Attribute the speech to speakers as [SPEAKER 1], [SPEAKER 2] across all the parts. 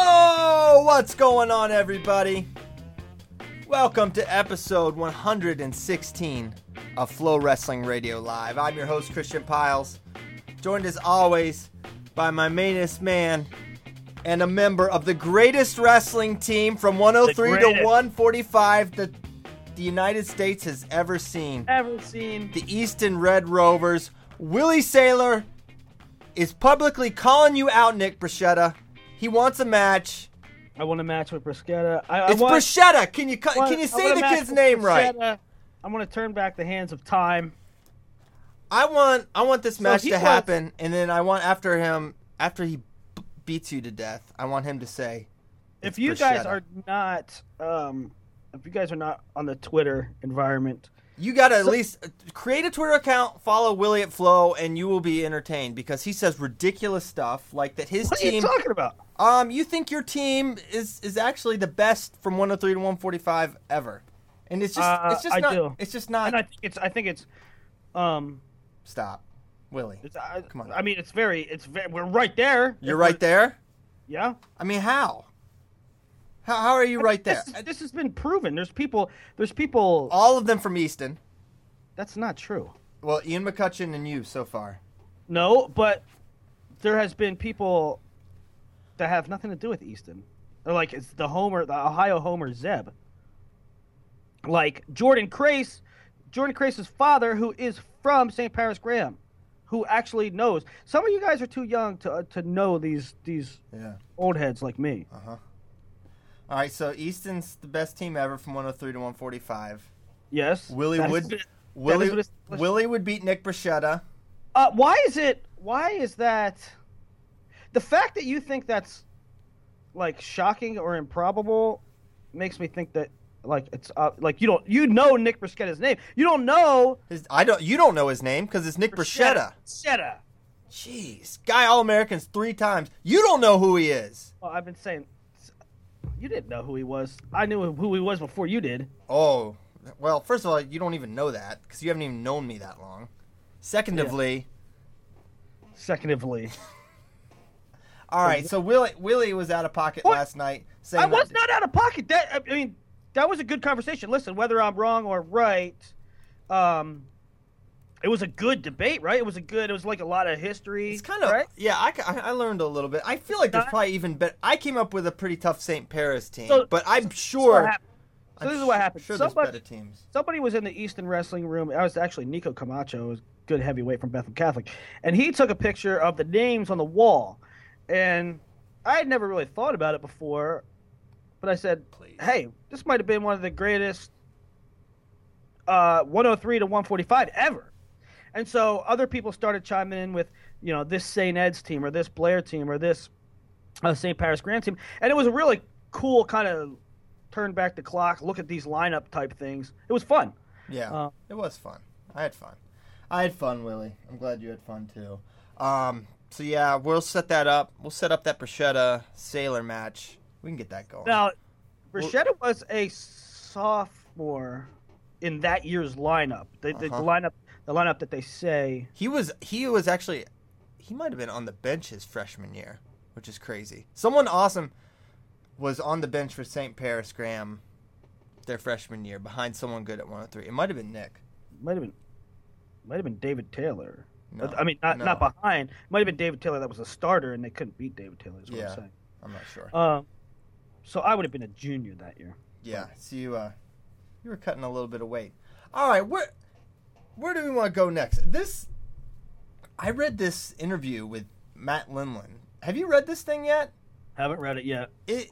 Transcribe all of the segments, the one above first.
[SPEAKER 1] Oh, what's going on, everybody? Welcome to episode 116 of Flow Wrestling Radio Live. I'm your host, Christian Pyles, joined as always by my mainest man and a member of the greatest wrestling team from 103 to 145 that the United States has ever seen.
[SPEAKER 2] ever seen.
[SPEAKER 1] The Easton Red Rovers. Willie Saylor is publicly calling you out, Nick Bruschetta. He wants a match.
[SPEAKER 2] I want a match with Bruschetta. I, I
[SPEAKER 1] It's
[SPEAKER 2] want,
[SPEAKER 1] Bruschetta. Can you
[SPEAKER 2] want-
[SPEAKER 1] can you say the kid's name right?
[SPEAKER 2] Bruschetta. I want to turn back the hands of time.
[SPEAKER 1] I want I want this
[SPEAKER 2] So
[SPEAKER 1] match to
[SPEAKER 2] wants-
[SPEAKER 1] happen, and then I want after him after he b- beats you to death. I want him to say,
[SPEAKER 2] If you guys are not, um, if you guys are not on the Twitter environment,
[SPEAKER 1] "You got to at least uh, create a Twitter account, follow Willie at Flow, and you will be entertained because he says ridiculous stuff like that. His
[SPEAKER 2] what are you
[SPEAKER 1] team,
[SPEAKER 2] talking about?
[SPEAKER 1] um, you think your team is is actually the best from 103 to 145 ever, and it's just
[SPEAKER 2] Uh,
[SPEAKER 1] it's just
[SPEAKER 2] I
[SPEAKER 1] not
[SPEAKER 2] do.
[SPEAKER 1] it's just not.
[SPEAKER 2] And I think it's, I think it's, um,
[SPEAKER 1] Stop, Willie.
[SPEAKER 2] it's, I,
[SPEAKER 1] Come on.
[SPEAKER 2] I mean, it's very, it's very, we're right there.
[SPEAKER 1] You're right there.
[SPEAKER 2] Yeah.
[SPEAKER 1] I mean, how? How, how are you right there?
[SPEAKER 2] This, this has been proven. There's people. There's people.
[SPEAKER 1] All of them from Easton.
[SPEAKER 2] That's not true.
[SPEAKER 1] Well, Ian McCutcheon and you so far.
[SPEAKER 2] No, but there has been people that have nothing to do with Easton. Or like it's the Homer, the Ohio Homer Zeb. Like Jordan Crace, Jordan Crace's father, who is from St. Paris Graham, who actually knows. Some of you guys are too young to uh, to know these these
[SPEAKER 1] Yeah.
[SPEAKER 2] old heads like me.
[SPEAKER 1] All right, so Easton's the best team ever from 103 to 145.
[SPEAKER 2] Yes,
[SPEAKER 1] Willie
[SPEAKER 2] that
[SPEAKER 1] would Willie
[SPEAKER 2] is what it's-
[SPEAKER 1] Willie would beat Nick Bruschetta.
[SPEAKER 2] Uh, why is it? Why is that? The fact that you think that's like shocking or improbable makes me think that like it's uh, like you don't you know Nick Bruschetta's name. You don't know
[SPEAKER 1] His, I don't. You don't know his name because it's Nick Bruschetta.
[SPEAKER 2] Bruschetta.
[SPEAKER 1] Jeez, guy All Americans three times. You don't know who he is.
[SPEAKER 2] Well, I've been saying you didn't know who he was. I knew who he was before you did.
[SPEAKER 1] Oh, well. First of all, you don't even know that because you haven't even known me that long. Secondly,
[SPEAKER 2] Secondly,
[SPEAKER 1] all right. So Willie Willie was out of pocket
[SPEAKER 2] What?
[SPEAKER 1] last night. Saying
[SPEAKER 2] I was not out of pocket. That I mean, that was a good conversation. Listen, whether I'm wrong or right, um, it was a good debate, right? It was a good. It was like a lot of history.
[SPEAKER 1] It's kind of
[SPEAKER 2] right?
[SPEAKER 1] yeah. I, I learned a little bit. I feel like there's probably even better. I came up with a pretty tough St. Paris team,
[SPEAKER 2] So-
[SPEAKER 1] but I'm sure.
[SPEAKER 2] So
[SPEAKER 1] I'm
[SPEAKER 2] this is what happened.
[SPEAKER 1] Sure, there's
[SPEAKER 2] somebody,
[SPEAKER 1] better teams.
[SPEAKER 2] somebody was in the Easton Wrestling room. I was actually Nico Camacho, a good heavyweight from Bethel Catholic, and he took a picture of the names on the wall, and I had never really thought about it before, but I said,
[SPEAKER 1] Please.
[SPEAKER 2] "Hey, this might have been one of the greatest uh, 103 to 145 ever." And so other people started chiming in with, you know, this St. Ed's team or this Blair team or this uh, St. Paris Graham team, and it was a really cool kind of turn back the clock, look at these lineup type things. It was fun.
[SPEAKER 1] Yeah,
[SPEAKER 2] Uh,
[SPEAKER 1] it was fun. I had fun. I had fun, Willie. I'm glad you had fun too. Um, so yeah, we'll set that up. We'll set up that bruschetta sailor match. We can get that going.
[SPEAKER 2] Now, Bruschetta was a sophomore in that year's lineup. The, the, the
[SPEAKER 1] Uh-huh.
[SPEAKER 2] lineup, the lineup that they say.
[SPEAKER 1] He was he was actually he might have been on the bench his freshman year, which is crazy. Someone awesome was on the bench for St. Paris Graham their freshman year behind someone good at 103. It might have been Nick.
[SPEAKER 2] Might have been, might have been David Taylor.
[SPEAKER 1] No,
[SPEAKER 2] I mean, not
[SPEAKER 1] no.
[SPEAKER 2] not behind. Might have been David Taylor that was a starter, and they couldn't beat David Taylor. Is what
[SPEAKER 1] Yeah.
[SPEAKER 2] I'm saying.
[SPEAKER 1] I'm not sure.
[SPEAKER 2] Um, so I would have been a junior that year.
[SPEAKER 1] yeah, so you uh you were cutting a little bit of weight. All right, where where do we want to go next? This I read this interview with Matt Lindland. Have you read this thing yet?
[SPEAKER 2] Haven't read it yet.
[SPEAKER 1] it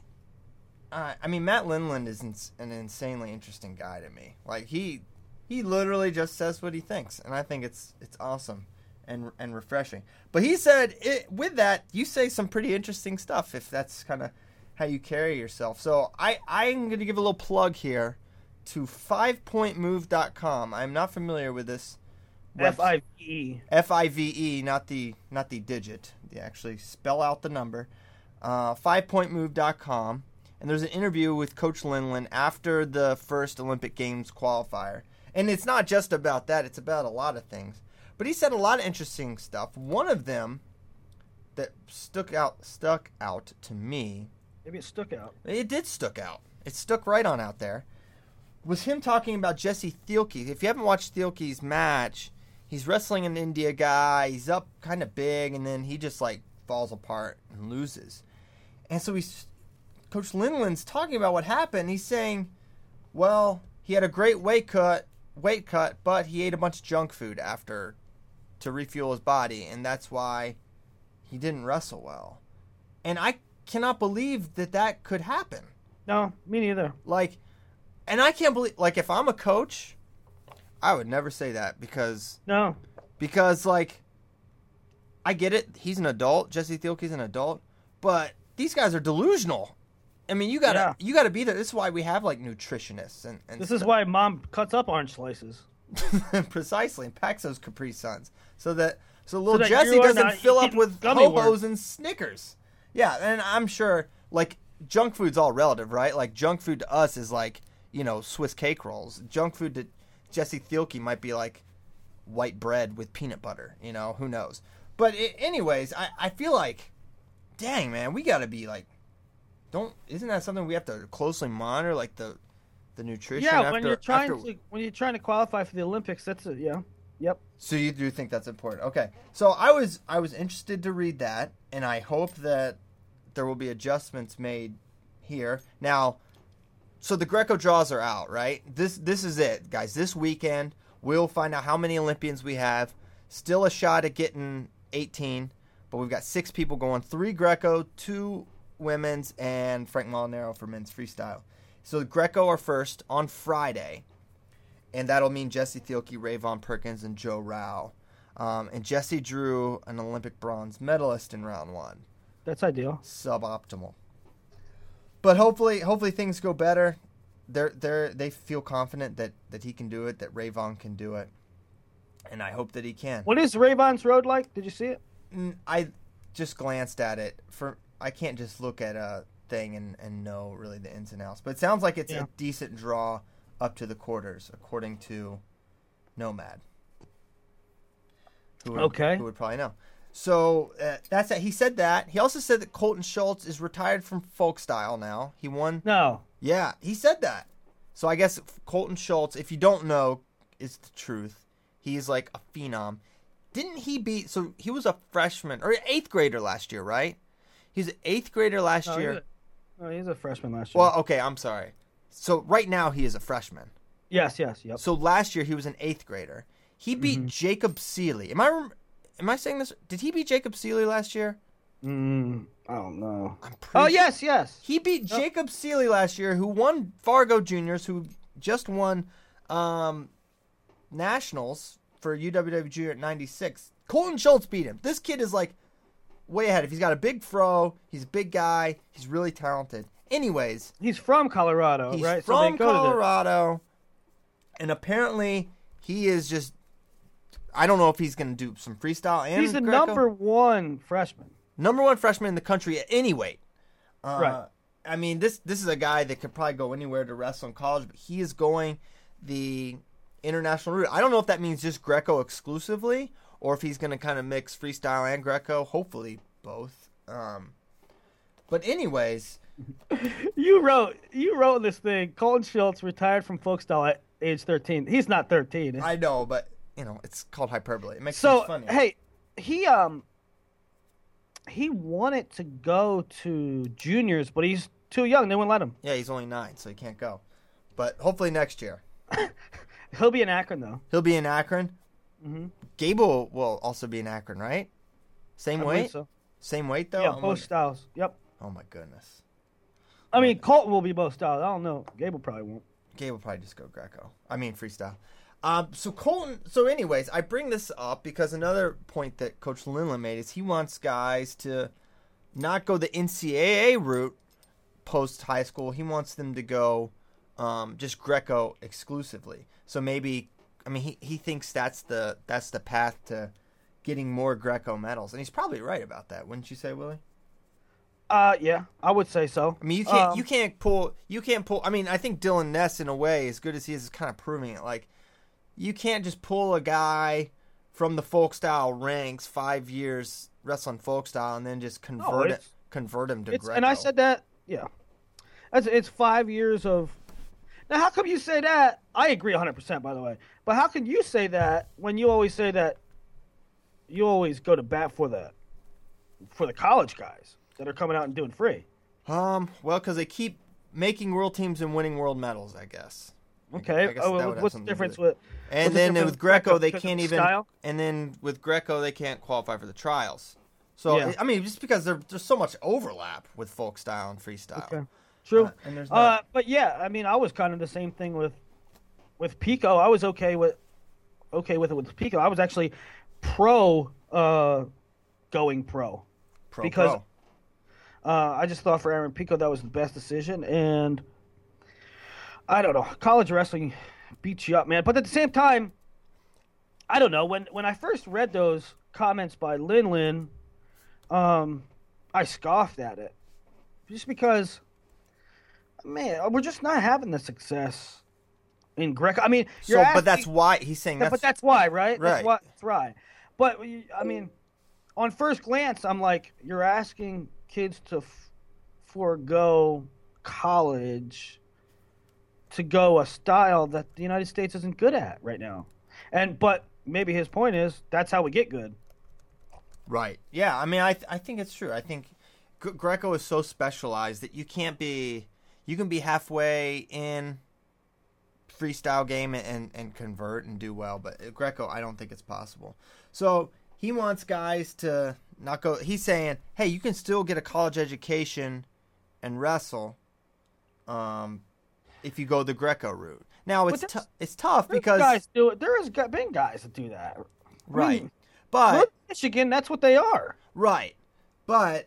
[SPEAKER 1] uh, i mean matt lindland is ins- an insanely interesting guy to me like he he literally just says what he thinks and i think it's it's awesome and and refreshing but he said it, with that you say some pretty interesting stuff if that's kind of how you carry yourself so i i'm going to give a little plug here to fivepointmove.com i'm not familiar with this
[SPEAKER 2] F I V E.
[SPEAKER 1] F I V E, not the not the digit. They actually spell out the number. Uh, fivepointmove.com. And there's an interview with Coach Lindland after the first Olympic Games qualifier. And it's not just about that, it's about a lot of things. But he said a lot of interesting stuff. One of them that stuck out stuck out to me
[SPEAKER 2] Maybe it stuck out.
[SPEAKER 1] it did stuck out. It stuck right on out there. Was him talking about Jesse Thielke. If you haven't watched Thielke's match, he's wrestling an India guy. He's up kind of big, and then he just like falls apart and loses. And so he's Coach Lindland's talking about what happened. He's saying, "Well, he had a great weight cut, weight cut, but he ate a bunch of junk food after to refuel his body, and that's why he didn't wrestle well." And I cannot believe that that could happen.
[SPEAKER 2] No, me neither.
[SPEAKER 1] Like, and I can't believe like if I'm a coach, I would never say that because
[SPEAKER 2] No.
[SPEAKER 1] because like I get it. He's an adult. Jesse Thielke's an adult, but these guys are delusional. I mean, you gotta
[SPEAKER 2] Yeah.
[SPEAKER 1] you gotta be there. This is why we have like nutritionists and, and
[SPEAKER 2] This is why mom cuts up orange slices.
[SPEAKER 1] precisely and packs those Capri Suns so that so little
[SPEAKER 2] that
[SPEAKER 1] Jesse doesn't fill up with Ho
[SPEAKER 2] Hos
[SPEAKER 1] and Snickers. Yeah, and I'm sure like junk food's all relative, right? Like junk food to us is like you know Swiss cake rolls. Junk food to Jesse Thielke might be like white bread with peanut butter. You know, who knows? But i anyways, I I feel like, dang man, we gotta be like, don't isn't that something we have to closely monitor? Like the the nutrition.
[SPEAKER 2] Yeah,
[SPEAKER 1] after,
[SPEAKER 2] when you're trying
[SPEAKER 1] after-
[SPEAKER 2] to when you're trying to qualify for the Olympics, that's it. Yeah. Yep.
[SPEAKER 1] So you do think that's important? Okay. So I was I was interested to read that, and I hope that there will be adjustments made here. Now, so the Greco draws are out, right? This this is it, guys. This weekend we'll find out how many Olympians we have. Still a shot at getting 18, but we've got six people going: three Greco, two women's, and Frank Molinaro for men's freestyle. So the Greco are first on Friday and that'll mean Jesse Thielke, RaVaughn Perkins, and Joe Rau. Um, and Jesse drew an Olympic bronze medalist in round one.
[SPEAKER 2] That's ideal.
[SPEAKER 1] Suboptimal. But hopefully, hopefully things go better. They're they they feel confident that that he can do it, that RaVaughn can do it, and I hope that he can.
[SPEAKER 2] What is RaVaughn's road like? Did you see it?
[SPEAKER 1] I just glanced at it. For I can't just look at a thing and, and know really the ins and outs. But it sounds like it's
[SPEAKER 2] Yeah.
[SPEAKER 1] a decent draw up to the quarters, according to Nomad. Who would,
[SPEAKER 2] Okay.
[SPEAKER 1] Who would probably know. So uh, that's it. He said that. He also said that Colton Schultz is retired from folk style now. He won.
[SPEAKER 2] No.
[SPEAKER 1] Yeah, he said that. So I guess Colton Schultz, if you don't know, is the truth. He's like a phenom. Didn't he beat? So he was a freshman or eighth grader last year, right? He's an eighth grader last
[SPEAKER 2] No,
[SPEAKER 1] year.
[SPEAKER 2] he's a, no, he's a freshman last year.
[SPEAKER 1] Well, okay, I'm sorry. So right now he is a freshman.
[SPEAKER 2] yes, yes, yep.
[SPEAKER 1] So last year he was an eighth grader. He beat
[SPEAKER 2] Mm-hmm.
[SPEAKER 1] Jacob Seeley. Am I am I saying this? Did he beat Jacob Seeley last year?
[SPEAKER 2] Mm, I don't know.
[SPEAKER 1] I'm pretty
[SPEAKER 2] Oh
[SPEAKER 1] sure-
[SPEAKER 2] yes, yes.
[SPEAKER 1] He beat Jacob Seeley last year, who won Fargo Juniors, who just won um, nationals for UWW Junior at 96. Colton Schultz beat him. This kid is like way ahead. If he's got a big fro, he's a big guy, he's really talented. Anyways,
[SPEAKER 2] He's from Colorado,
[SPEAKER 1] he's
[SPEAKER 2] right?
[SPEAKER 1] from
[SPEAKER 2] so they go to
[SPEAKER 1] Colorado, and apparently he is just. I don't know if he's going to do some freestyle and
[SPEAKER 2] He's the
[SPEAKER 1] Greco.
[SPEAKER 2] number one freshman.
[SPEAKER 1] number one freshman in the country at any weight. Uh,
[SPEAKER 2] Right.
[SPEAKER 1] I mean, this this is a guy that could probably go anywhere to wrestle in college, but he is going the international route. I don't know if that means just Greco exclusively, or if he's going to kind of mix freestyle and Greco. Hopefully both. Um, but anyways,
[SPEAKER 2] You wrote you wrote this thing. Colton Schultz retired from folk style at age 13. He's not 13.
[SPEAKER 1] I know, but you know, it's called hyperbole. It makes
[SPEAKER 2] so
[SPEAKER 1] things funny.
[SPEAKER 2] hey, he um he wanted to go to juniors, but he's too young. They wouldn't let him.
[SPEAKER 1] yeah, he's only nine, so he can't go. But hopefully next year.
[SPEAKER 2] He'll be in Akron though.
[SPEAKER 1] He'll be in Akron.
[SPEAKER 2] Mm-hmm.
[SPEAKER 1] Gable will also be in Akron, right? Same
[SPEAKER 2] I
[SPEAKER 1] weight?
[SPEAKER 2] so.
[SPEAKER 1] Same weight though?
[SPEAKER 2] Yeah,
[SPEAKER 1] I'm
[SPEAKER 2] both
[SPEAKER 1] wondering-
[SPEAKER 2] styles. Yep.
[SPEAKER 1] Oh my goodness.
[SPEAKER 2] I mean, Colton will be both styles. I don't know. Gable probably won't.
[SPEAKER 1] Gabe will probably just go Greco. I mean freestyle. Um, so Colton. So, anyways, I bring this up because another point that Coach Lindland made is he wants guys to not go the NCAA route post high school. He wants them to go um, just Greco exclusively. So maybe, I mean, he, he thinks that's the that's the path to getting more Greco medals, and he's probably right about that. Wouldn't you say, Willie?
[SPEAKER 2] Uh, yeah, I would say so.
[SPEAKER 1] I mean, you can't
[SPEAKER 2] Um,
[SPEAKER 1] you can't pull you can't pull. I mean, I think Dylan Ness, in a way, as good as he is, is kind of proving it. Like, you can't just pull a guy from the folk style ranks five years wrestling folk style and then just convert it convert him to Greco.
[SPEAKER 2] and I said that, yeah. It's, it's five years of. Now, how come you say that? I agree 100%, by the way. But how can you say that when you always say that you always go to bat for the for the college guys that are coming out and doing free?
[SPEAKER 1] um, well, because they keep making world teams and winning world medals, I guess.
[SPEAKER 2] Okay. Oh, what's the
[SPEAKER 1] something to do
[SPEAKER 2] difference
[SPEAKER 1] with And
[SPEAKER 2] what's the
[SPEAKER 1] then with Greco, they can't even.
[SPEAKER 2] Style?
[SPEAKER 1] And then with Greco, they can't qualify for the trials. So
[SPEAKER 2] Yeah.
[SPEAKER 1] I mean, just because there, there's so much overlap with folk style and freestyle.
[SPEAKER 2] Okay. True.
[SPEAKER 1] Uh, and there's
[SPEAKER 2] Uh, but yeah, I mean, I was kind of the same thing with with Pico. I was okay with okay with it with Pico. I was actually pro uh, going pro.
[SPEAKER 1] Pro,
[SPEAKER 2] because-
[SPEAKER 1] pro.
[SPEAKER 2] Uh, I just thought for Aaron Pico that was the best decision, and I don't know. College wrestling beats you up, man. But at the same time, I don't know. When when I first read those comments by Lindland, um, I scoffed at it, just because, man, we're just not having the success in Greco. I mean,
[SPEAKER 1] So,
[SPEAKER 2] you're
[SPEAKER 1] but that's why he's saying that's,
[SPEAKER 2] but that's why, right?
[SPEAKER 1] Right.
[SPEAKER 2] That's why. That's right. But I mean, on first glance, I'm like, you're asking kids to f- forego college to go a style that the United States isn't good at right now. And but maybe his point is that's how we get good.
[SPEAKER 1] right. Yeah, I mean, I th- I think it's true. I think Greco is so specialized that you can't be you can be halfway in freestyle game and, and, and convert and do well, but Greco, I don't think it's possible. So he wants guys to not go. He's saying, hey, you can still get a college education and wrestle, um, if you go the Greco route. Now it's
[SPEAKER 2] that's-
[SPEAKER 1] it's tough because
[SPEAKER 2] guys do it. There has been guys that do that.
[SPEAKER 1] right,
[SPEAKER 2] mean,
[SPEAKER 1] but
[SPEAKER 2] Michigan, that's what they are.
[SPEAKER 1] Right. But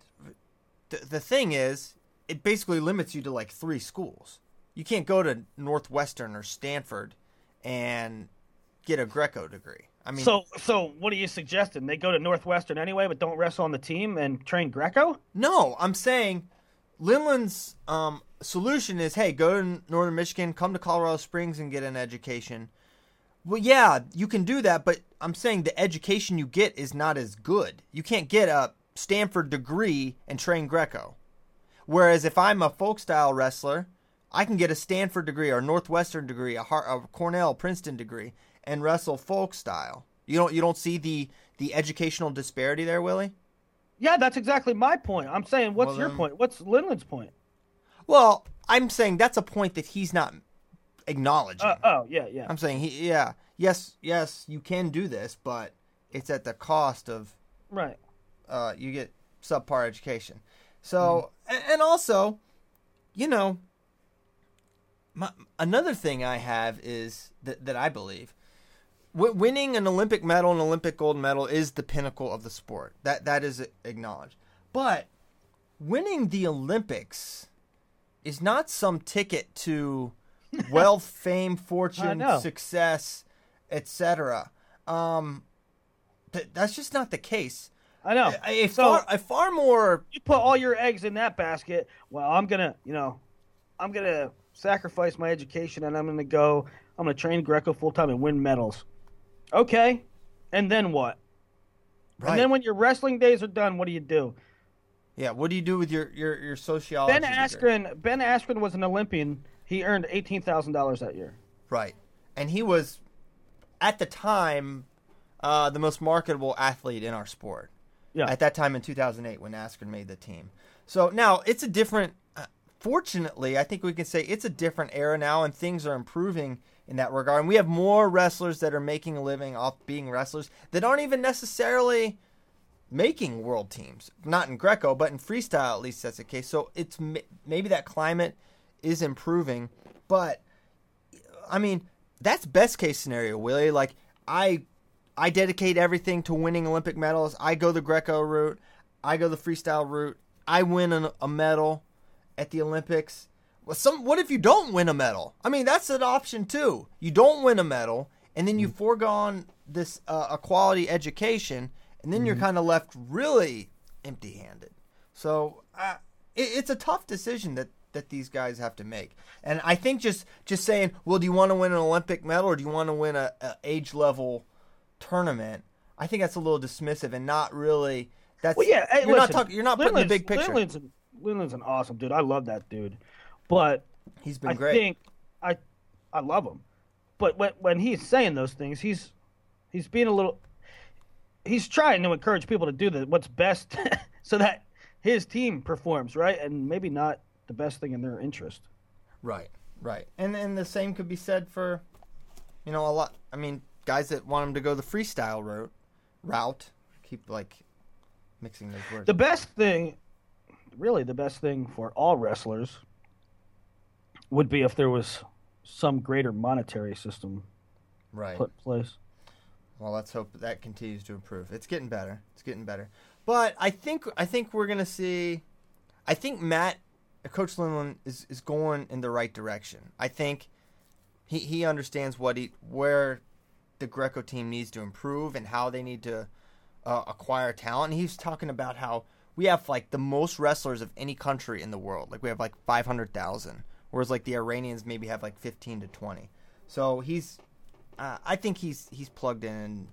[SPEAKER 1] the, the thing is, it basically limits you to like three schools. You can't go to Northwestern or Stanford and get a Greco degree. I mean,
[SPEAKER 2] So, so what are you suggesting? They go to Northwestern anyway, but don't wrestle on the team and train Greco?
[SPEAKER 1] no, I'm saying Lindland's um, solution is hey, go to Northern Michigan, come to Colorado Springs and get an education. Well, yeah, you can do that, but I'm saying the education you get is not as good. You can't get a Stanford degree and train Greco. Whereas if I'm a folk style wrestler, I can get a Stanford degree or a Northwestern degree, a, Har- a Cornell, Princeton degree, and wrestle folk style. You don't you don't see the the educational disparity there, Willie?
[SPEAKER 2] Yeah, that's exactly my point. I'm saying, what's
[SPEAKER 1] Well,
[SPEAKER 2] your point? What's Lindland's point?
[SPEAKER 1] Well, I'm saying that's a point that he's not acknowledging.
[SPEAKER 2] Uh, oh, yeah, yeah.
[SPEAKER 1] I'm saying he yeah yes yes you can do this, but it's at the cost of
[SPEAKER 2] right.
[SPEAKER 1] uh, you get subpar education. So a- and also, you know, my, another thing I have is that that I believe w- winning an Olympic medal, an Olympic gold medal, is the pinnacle of the sport. That that is acknowledged. But winning the Olympics is not some ticket to wealth, fame, fortune, success, etc. Um, th- that's just not the case.
[SPEAKER 2] I know.
[SPEAKER 1] A, a
[SPEAKER 2] so
[SPEAKER 1] far a far more
[SPEAKER 2] you put all your eggs in that basket. Well, I'm gonna, you know, I'm gonna sacrifice my education and I'm gonna go. I'm gonna train Greco full time and win medals. Okay, and then what?
[SPEAKER 1] right.
[SPEAKER 2] And then when your wrestling days are done, what do you do?
[SPEAKER 1] Yeah, what do you do with your your your sociology?
[SPEAKER 2] Ben
[SPEAKER 1] degree?
[SPEAKER 2] Askren. Ben Askren was an Olympian. He earned eighteen thousand dollars that year.
[SPEAKER 1] Right. And he was at the time uh, the most marketable athlete in our sport.
[SPEAKER 2] Yeah.
[SPEAKER 1] At that time in 2008 when Askren made the team. So now it's a different uh, fortunately, I think we can say it's a different era now and things are improving in that regard. And we have more wrestlers that are making a living off being wrestlers that aren't even necessarily making world teams. Not in Greco, but in freestyle at least that's the case. So it's maybe that climate is improving, but I mean, that's best case scenario, Willie. Like I I dedicate everything to winning Olympic medals. I go the Greco route. I go the freestyle route. I win an, a medal at the Olympics. Well, some what if you don't win a medal? I mean, that's an option too. You don't win a medal, and then you
[SPEAKER 2] Mm-hmm.
[SPEAKER 1] foregone this uh, a quality education, and then you're
[SPEAKER 2] Mm-hmm.
[SPEAKER 1] kind of left really empty-handed. So uh, it, it's a tough decision that that these guys have to make. And I think just just saying, well, do you want to win an Olympic medal or do you want to win a, a age level tournament? I think that's a little dismissive and not really. That's
[SPEAKER 2] Well, yeah. Hey,
[SPEAKER 1] you're not
[SPEAKER 2] listen,
[SPEAKER 1] talking. You're not putting the big picture.
[SPEAKER 2] Lindland's an, Lindland's an awesome dude. I love that dude, but
[SPEAKER 1] He's been
[SPEAKER 2] I
[SPEAKER 1] great.
[SPEAKER 2] think I I love him. But when when he's saying those things, he's he's being a little he's trying to encourage people to do the what's best so that his team performs, right? And maybe not the best thing in their interest.
[SPEAKER 1] Right, right, and and the same could be said for, you know, a lot. I mean, guys that want him to go the freestyle route, route. Keep like mixing those words.
[SPEAKER 2] The best thing really the best thing for all wrestlers would be if there was some greater monetary system
[SPEAKER 1] right.
[SPEAKER 2] put in place.
[SPEAKER 1] Well, let's hope that continues to improve. It's getting better. It's getting better. But I think I think we're gonna see. I think Matt, Coach Lindland is is going in the right direction. I think he he understands what he where the Greco team needs to improve and how they need to uh, acquire talent. He's talking about how we have like the most wrestlers of any country in the world. Like we have like five hundred thousand, whereas like the Iranians maybe have like fifteen to twenty. So he's uh, I think he's he's plugged in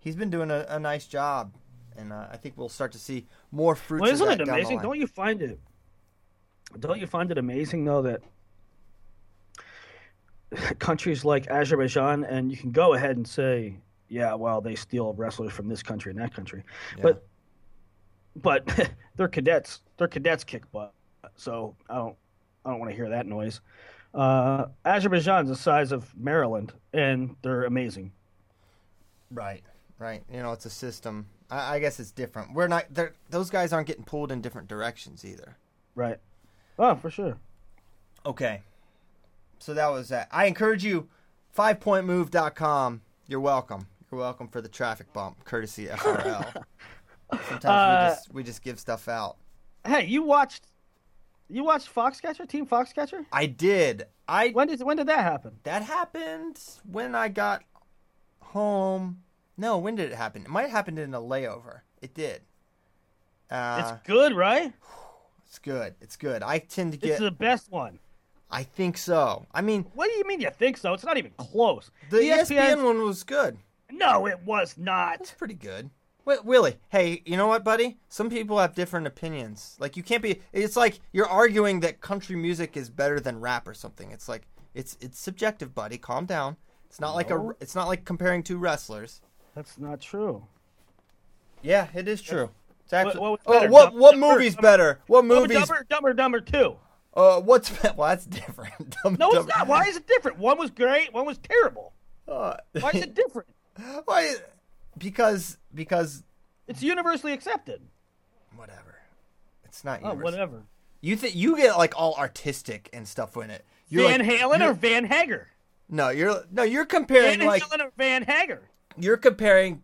[SPEAKER 1] he's been doing a, a nice job, and uh, I think we'll start to see more fruits.
[SPEAKER 2] Well, isn't it amazing? Don't you find it? Don't you find it amazing though that countries like Azerbaijan and you can go ahead and say, yeah, well, they steal wrestlers from this country and that country, but but their cadets, their cadets kick butt. So I don't, I don't want to hear that noise. Uh, Azerbaijan's the size of Maryland, and they're amazing.
[SPEAKER 1] Right, right. You know, it's a system. I, I guess it's different. We're not. Those guys aren't getting pulled in different directions either.
[SPEAKER 2] Right. Oh, for sure.
[SPEAKER 1] Okay. So that was that. I encourage you, fivepointmove.com. You're welcome. You're welcome for the traffic bump, courtesy FRL. Sometimes
[SPEAKER 2] Uh,
[SPEAKER 1] we just we just give stuff out.
[SPEAKER 2] Hey, you watched, you watched Foxcatcher, Team Foxcatcher?
[SPEAKER 1] I did. I
[SPEAKER 2] When did when did that happen?
[SPEAKER 1] that happened when I got home. No, when did it happen? It might have happened in a layover. It did. Uh,
[SPEAKER 2] It's good, right?
[SPEAKER 1] it's good. It's good. I tend to get.
[SPEAKER 2] It's
[SPEAKER 1] get.
[SPEAKER 2] the best one.
[SPEAKER 1] I think so. I mean,
[SPEAKER 2] What do you mean you think so? It's not even close.
[SPEAKER 1] the E ESPN one was good.
[SPEAKER 2] No, it was not.
[SPEAKER 1] It's pretty good. Wait, Willie, hey, you know what, buddy? Some people have different opinions. Like you can't be. It's like you're arguing that country music is better than rap or something. It's like it's it's subjective, buddy. Calm down. It's not like a.
[SPEAKER 2] No.
[SPEAKER 1] It's not like comparing two wrestlers.
[SPEAKER 2] That's not true.
[SPEAKER 1] Yeah, it is true. It's actually.
[SPEAKER 2] what was
[SPEAKER 1] oh,
[SPEAKER 2] better,
[SPEAKER 1] what
[SPEAKER 2] Dumb-
[SPEAKER 1] what
[SPEAKER 2] Dumber-
[SPEAKER 1] movie's better? What
[SPEAKER 2] Dumber,
[SPEAKER 1] movies?
[SPEAKER 2] Dumber, Dumber, Dumber two.
[SPEAKER 1] Uh, what's well? That's different. Dumb
[SPEAKER 2] No, it's
[SPEAKER 1] Dumber-
[SPEAKER 2] not. Why is it different? One was great. One was terrible.
[SPEAKER 1] Uh,
[SPEAKER 2] Why is it different?
[SPEAKER 1] why? Because because
[SPEAKER 2] It's universally accepted.
[SPEAKER 1] whatever. It's not.
[SPEAKER 2] Oh, whatever.
[SPEAKER 1] You think you get like all artistic and stuff in it? You're
[SPEAKER 2] Van
[SPEAKER 1] like,
[SPEAKER 2] Halen or Van Hagar?
[SPEAKER 1] No, you're no, you're
[SPEAKER 2] Van
[SPEAKER 1] comparing like
[SPEAKER 2] Halen or Van Hagar?
[SPEAKER 1] you're comparing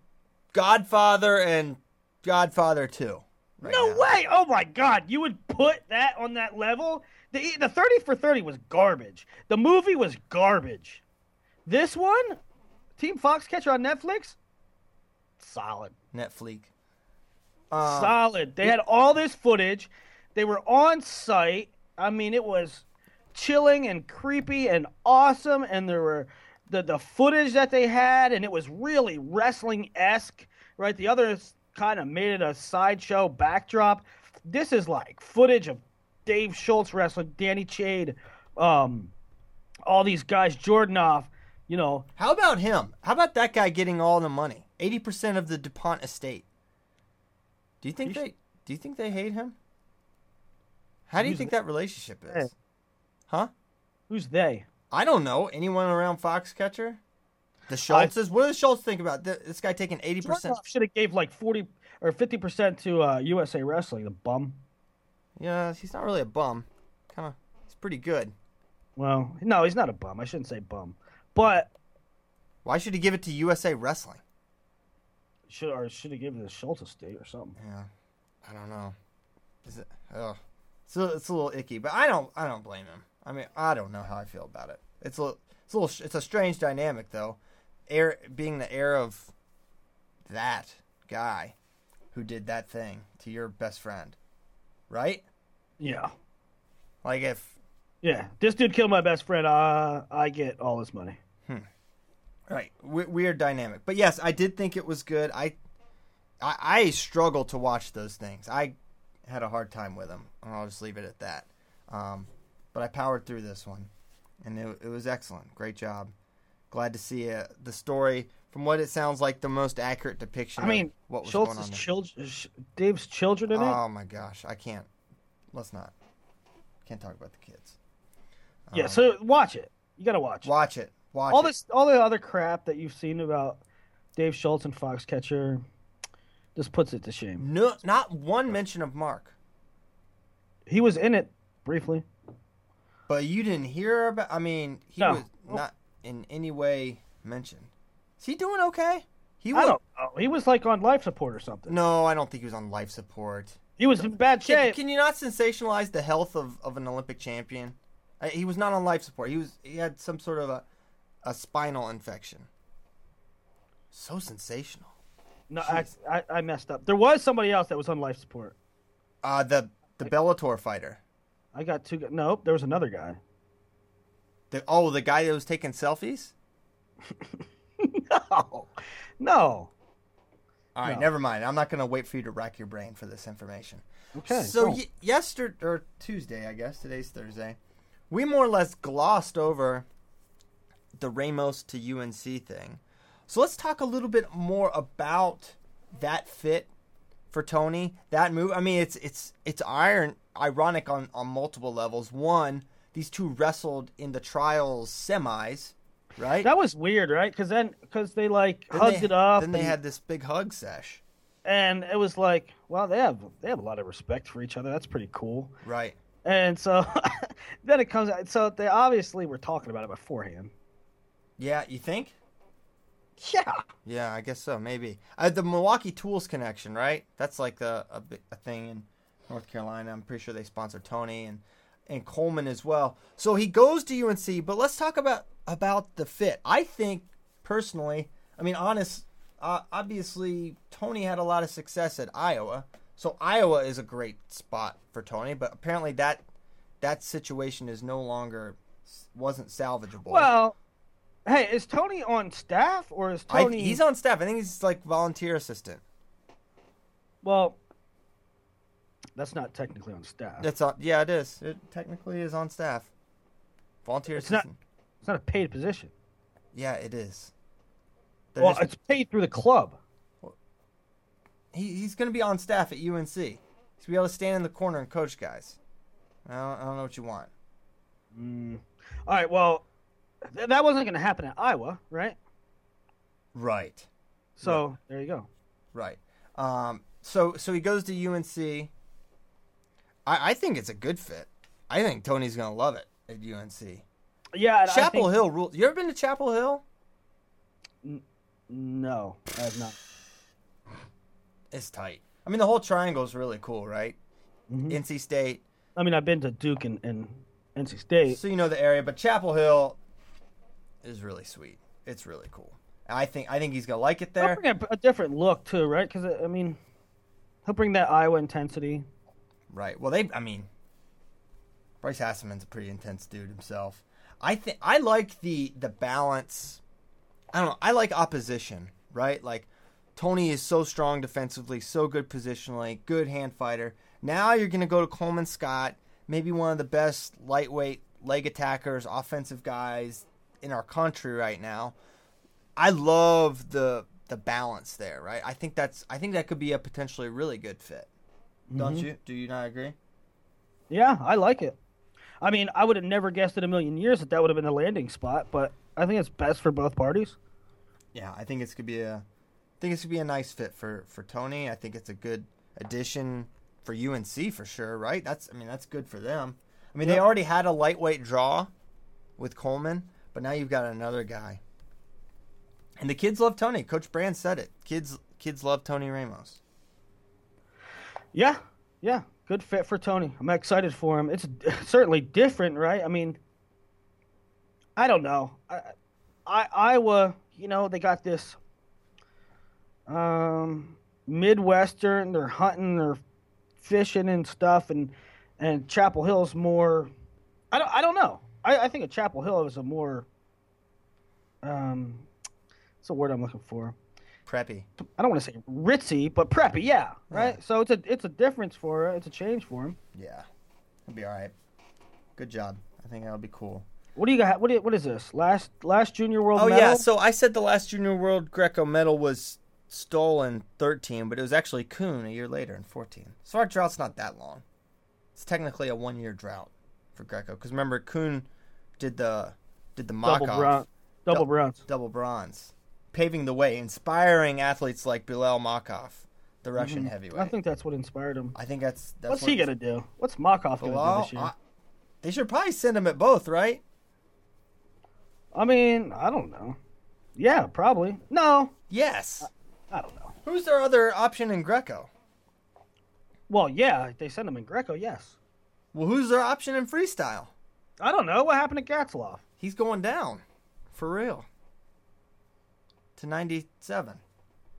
[SPEAKER 1] Godfather and Godfather Two. Right
[SPEAKER 2] No
[SPEAKER 1] now.
[SPEAKER 2] way! Oh my God, you would put that on that level? The the thirty for thirty was garbage. The movie was garbage. This one, Team Foxcatcher on Netflix, solid.
[SPEAKER 1] Netflix.
[SPEAKER 2] solid. They had all this footage. They were on site. I mean, it was chilling and creepy and awesome. And there were the the footage that they had, and it was really wrestling esque. Right, the others kind of made it a sideshow backdrop. This is like footage of Dave Schultz wrestling, Danny Chaid, um, all these guys, Jordanov. You know,
[SPEAKER 1] How about him? How about that guy getting all the money? Eighty percent of the Dupont estate. Do you think
[SPEAKER 2] You
[SPEAKER 1] they? Do you think they hate him? How do you think
[SPEAKER 2] the-
[SPEAKER 1] that relationship is? Huh?
[SPEAKER 2] who's they?
[SPEAKER 1] I don't know. Anyone around Foxcatcher? The Schultzes? what do the Schultz think about this guy taking eighty percent?
[SPEAKER 2] Should have gave like forty or fifty percent to uh, USA Wrestling. The bum.
[SPEAKER 1] Yeah, he's not really a bum. Kind of, he's pretty good.
[SPEAKER 2] Well, no, he's not a bum. I shouldn't say bum, but
[SPEAKER 1] Why should he give it to USA Wrestling?
[SPEAKER 2] Should or should have given the Schultz estate or something.
[SPEAKER 1] Yeah, I don't know. Is it? Oh, it's a, it's a little icky, but I don't I don't blame him. I mean, I don't know how I feel about it. It's a little, it's a little it's a strange dynamic though. Heir being the heir of that guy who did that thing to your best friend, right?
[SPEAKER 2] Yeah,
[SPEAKER 1] Like if
[SPEAKER 2] yeah. This dude killed my best friend. Uh, I get all this money.
[SPEAKER 1] Right, w- weird dynamic. But yes, I did think it was good. I, I, I struggle to watch those things. I had a hard time with them. I'll just leave it at that. Um, but I powered through this one, and it, it was excellent. Great job. Glad to see uh, the story. From what it sounds like, the most accurate depiction.
[SPEAKER 2] I mean,
[SPEAKER 1] of what was going on.
[SPEAKER 2] Children, Dave's children in it.
[SPEAKER 1] Oh my gosh, I can't. Let's not. Can't talk about the kids.
[SPEAKER 2] yeah, so watch it. You gotta watch. it.
[SPEAKER 1] Watch it. Watch
[SPEAKER 2] all
[SPEAKER 1] it.
[SPEAKER 2] this, all the other crap that you've seen about Dave Schultz and Foxcatcher, just puts it to shame.
[SPEAKER 1] No, not one mention of Mark.
[SPEAKER 2] He was in it briefly.
[SPEAKER 1] But you didn't hear about. I mean, he
[SPEAKER 2] No.
[SPEAKER 1] was not in any way mentioned. Is he doing okay? He
[SPEAKER 2] I
[SPEAKER 1] was.
[SPEAKER 2] don't know. He was like on life support or something.
[SPEAKER 1] No, I don't think he was on life support.
[SPEAKER 2] He was in bad shape.
[SPEAKER 1] can you not sensationalize the health of, of an Olympic champion? He was not on life support. He was. He had some sort of a, a spinal infection. So sensational.
[SPEAKER 2] no, I, I, I messed up. There was somebody else that was on life support.
[SPEAKER 1] Uh the the Bellator fighter.
[SPEAKER 2] I got two. Nope, there was another guy.
[SPEAKER 1] The oh the guy that was taking selfies.
[SPEAKER 2] No, no.
[SPEAKER 1] All right,
[SPEAKER 2] No.
[SPEAKER 1] never mind. I'm not going to wait for you to rack your brain for this information.
[SPEAKER 2] Okay.
[SPEAKER 1] So
[SPEAKER 2] no.
[SPEAKER 1] y- yesterday or Tuesday, I guess today's Thursday, we more or less glossed over the Ramos to UNC thing. So let's talk a little bit more about that fit for Tony. That move. I mean, it's it's it's iron ironic on on multiple levels. One, these two wrestled in the trials semis, right?
[SPEAKER 2] that was weird, right? Because then, because they like
[SPEAKER 1] Then
[SPEAKER 2] hugged
[SPEAKER 1] they-
[SPEAKER 2] it up,
[SPEAKER 1] Then they
[SPEAKER 2] and,
[SPEAKER 1] had this big hug sesh.
[SPEAKER 2] and it was like, well, they have they have a lot of respect for each other. That's pretty cool.
[SPEAKER 1] Right.
[SPEAKER 2] And so then it comes out. So they obviously were talking about it beforehand.
[SPEAKER 1] Yeah, you think?
[SPEAKER 2] Yeah.
[SPEAKER 1] Yeah, I guess so. Maybe uh, the Milwaukee Tools connection, right? That's like the a, a thing in North Carolina. I'm pretty sure they sponsor Tony and and Coleman as well. So he goes to UNC, but let's talk about about the fit. I think personally, I mean, honest, uh, obviously Tony had a lot of success at Iowa, so Iowa is a great spot for Tony. But apparently that that situation is no longer wasn't salvageable.
[SPEAKER 2] Well, hey, is Tony on staff or is
[SPEAKER 1] I,
[SPEAKER 2] Tony?
[SPEAKER 1] he's on staff. I think he's like volunteer assistant.
[SPEAKER 2] Well, that's not technically on staff.
[SPEAKER 1] That's on. Yeah, it is. It technically is on staff. Volunteer
[SPEAKER 2] It's not-
[SPEAKER 1] assistant.
[SPEAKER 2] It's not a paid position.
[SPEAKER 1] Yeah, it is. They're
[SPEAKER 2] Well,
[SPEAKER 1] just-
[SPEAKER 2] it's paid through the club.
[SPEAKER 1] he, he's going to be on staff at UNC. He's going to be able to stand in the corner and coach guys. I don't, I don't know what you want. Mm.
[SPEAKER 2] All right. Well, th- that wasn't going to happen at Iowa, right?
[SPEAKER 1] Right.
[SPEAKER 2] So there you go.
[SPEAKER 1] Right. Um. So so he goes to UNC. I I think it's a good fit. I think Tony's going to love it at UNC.
[SPEAKER 2] Yeah.
[SPEAKER 1] Chapel
[SPEAKER 2] think-
[SPEAKER 1] Hill rule. You ever been to Chapel Hill?
[SPEAKER 2] No, I have not.
[SPEAKER 1] It's tight. I mean, the whole triangle is really cool, right?
[SPEAKER 2] Mm-hmm.
[SPEAKER 1] NC State,
[SPEAKER 2] I mean, I've been to Duke and, and NC State.
[SPEAKER 1] so you know the area, but Chapel Hill is really sweet. It's really cool. I think I think he's gonna like it
[SPEAKER 2] He'll
[SPEAKER 1] there.
[SPEAKER 2] bring a, a different look too, right? Because I mean, he'll bring that Iowa intensity.
[SPEAKER 1] Right. Well, they. I mean, Bryce Hasselman's a pretty intense dude himself. I think I like the the balance. I don't know. I like opposition. Right. Like Tony is so strong defensively, so good positionally, good hand fighter. Now you're gonna go to Coleman Scott, maybe one of the best lightweight leg attackers, offensive guys in our country right now. I love the the balance there. Right. I think that's. I think that could be a potentially really good fit. Don't mm-hmm. you? Do you not agree?
[SPEAKER 2] Yeah, I like it. I mean, I would have never guessed in a million years that that would have been the landing spot, but I think it's best for both parties.
[SPEAKER 1] Yeah, I think it's gonna be a, I think it's gonna be a nice fit for for Tony. I think it's a good addition for UNC for sure. Right? That's I mean that's good for them. I mean they already had a lightweight draw with Coleman, but now you've got another guy. And the kids love Tony. Coach Brand said it. Kids kids love Tony Ramos.
[SPEAKER 2] Yeah, yeah, good fit for Tony. I'm excited for him. It's certainly different, right? I mean, I don't know. I, I Iowa, you know, they got this um, Midwestern. They're hunting, they're fishing and stuff, and and Chapel Hill's more. I don't. I don't know. I, I think a Chapel Hill is a more. Um, what's the word I'm looking for?
[SPEAKER 1] Preppy.
[SPEAKER 2] I don't want to say ritzy, but preppy, yeah, right. So it's a it's a difference for. It's a change for him.
[SPEAKER 1] Yeah, it'll be all right. Good job. I think that'll be cool.
[SPEAKER 2] What do you got? What, do you, what is this? Last last junior world
[SPEAKER 1] Oh
[SPEAKER 2] medal?
[SPEAKER 1] yeah, so I said the last Junior World Greco medal was stolen 13, but it was actually Kuhn a year later in 14. So our drought's not that long. It's technically a one-year drought for Greco because remember Kuhn did the did the mock
[SPEAKER 2] double
[SPEAKER 1] off
[SPEAKER 2] bronze, double
[SPEAKER 1] Dou-
[SPEAKER 2] bronze.
[SPEAKER 1] double bronze, paving the way, inspiring athletes like Bilyal Makhov, the Russian heavyweight.
[SPEAKER 2] Mm-hmm. I think that's what inspired him.
[SPEAKER 1] I think that's that's
[SPEAKER 2] What's
[SPEAKER 1] what
[SPEAKER 2] he gonna do? What's Makhov gonna do this year?
[SPEAKER 1] I- they should probably send him at both, right?
[SPEAKER 2] I mean, I don't know. Yeah, probably. No,
[SPEAKER 1] Yes.
[SPEAKER 2] I don't know.
[SPEAKER 1] Who's their other option in Greco?
[SPEAKER 2] Well, yeah, they send him in Greco. Yes.
[SPEAKER 1] Well, who's their option in freestyle?
[SPEAKER 2] I don't know what happened to Gatsalov.
[SPEAKER 1] He's going down, for real. To ninety seven.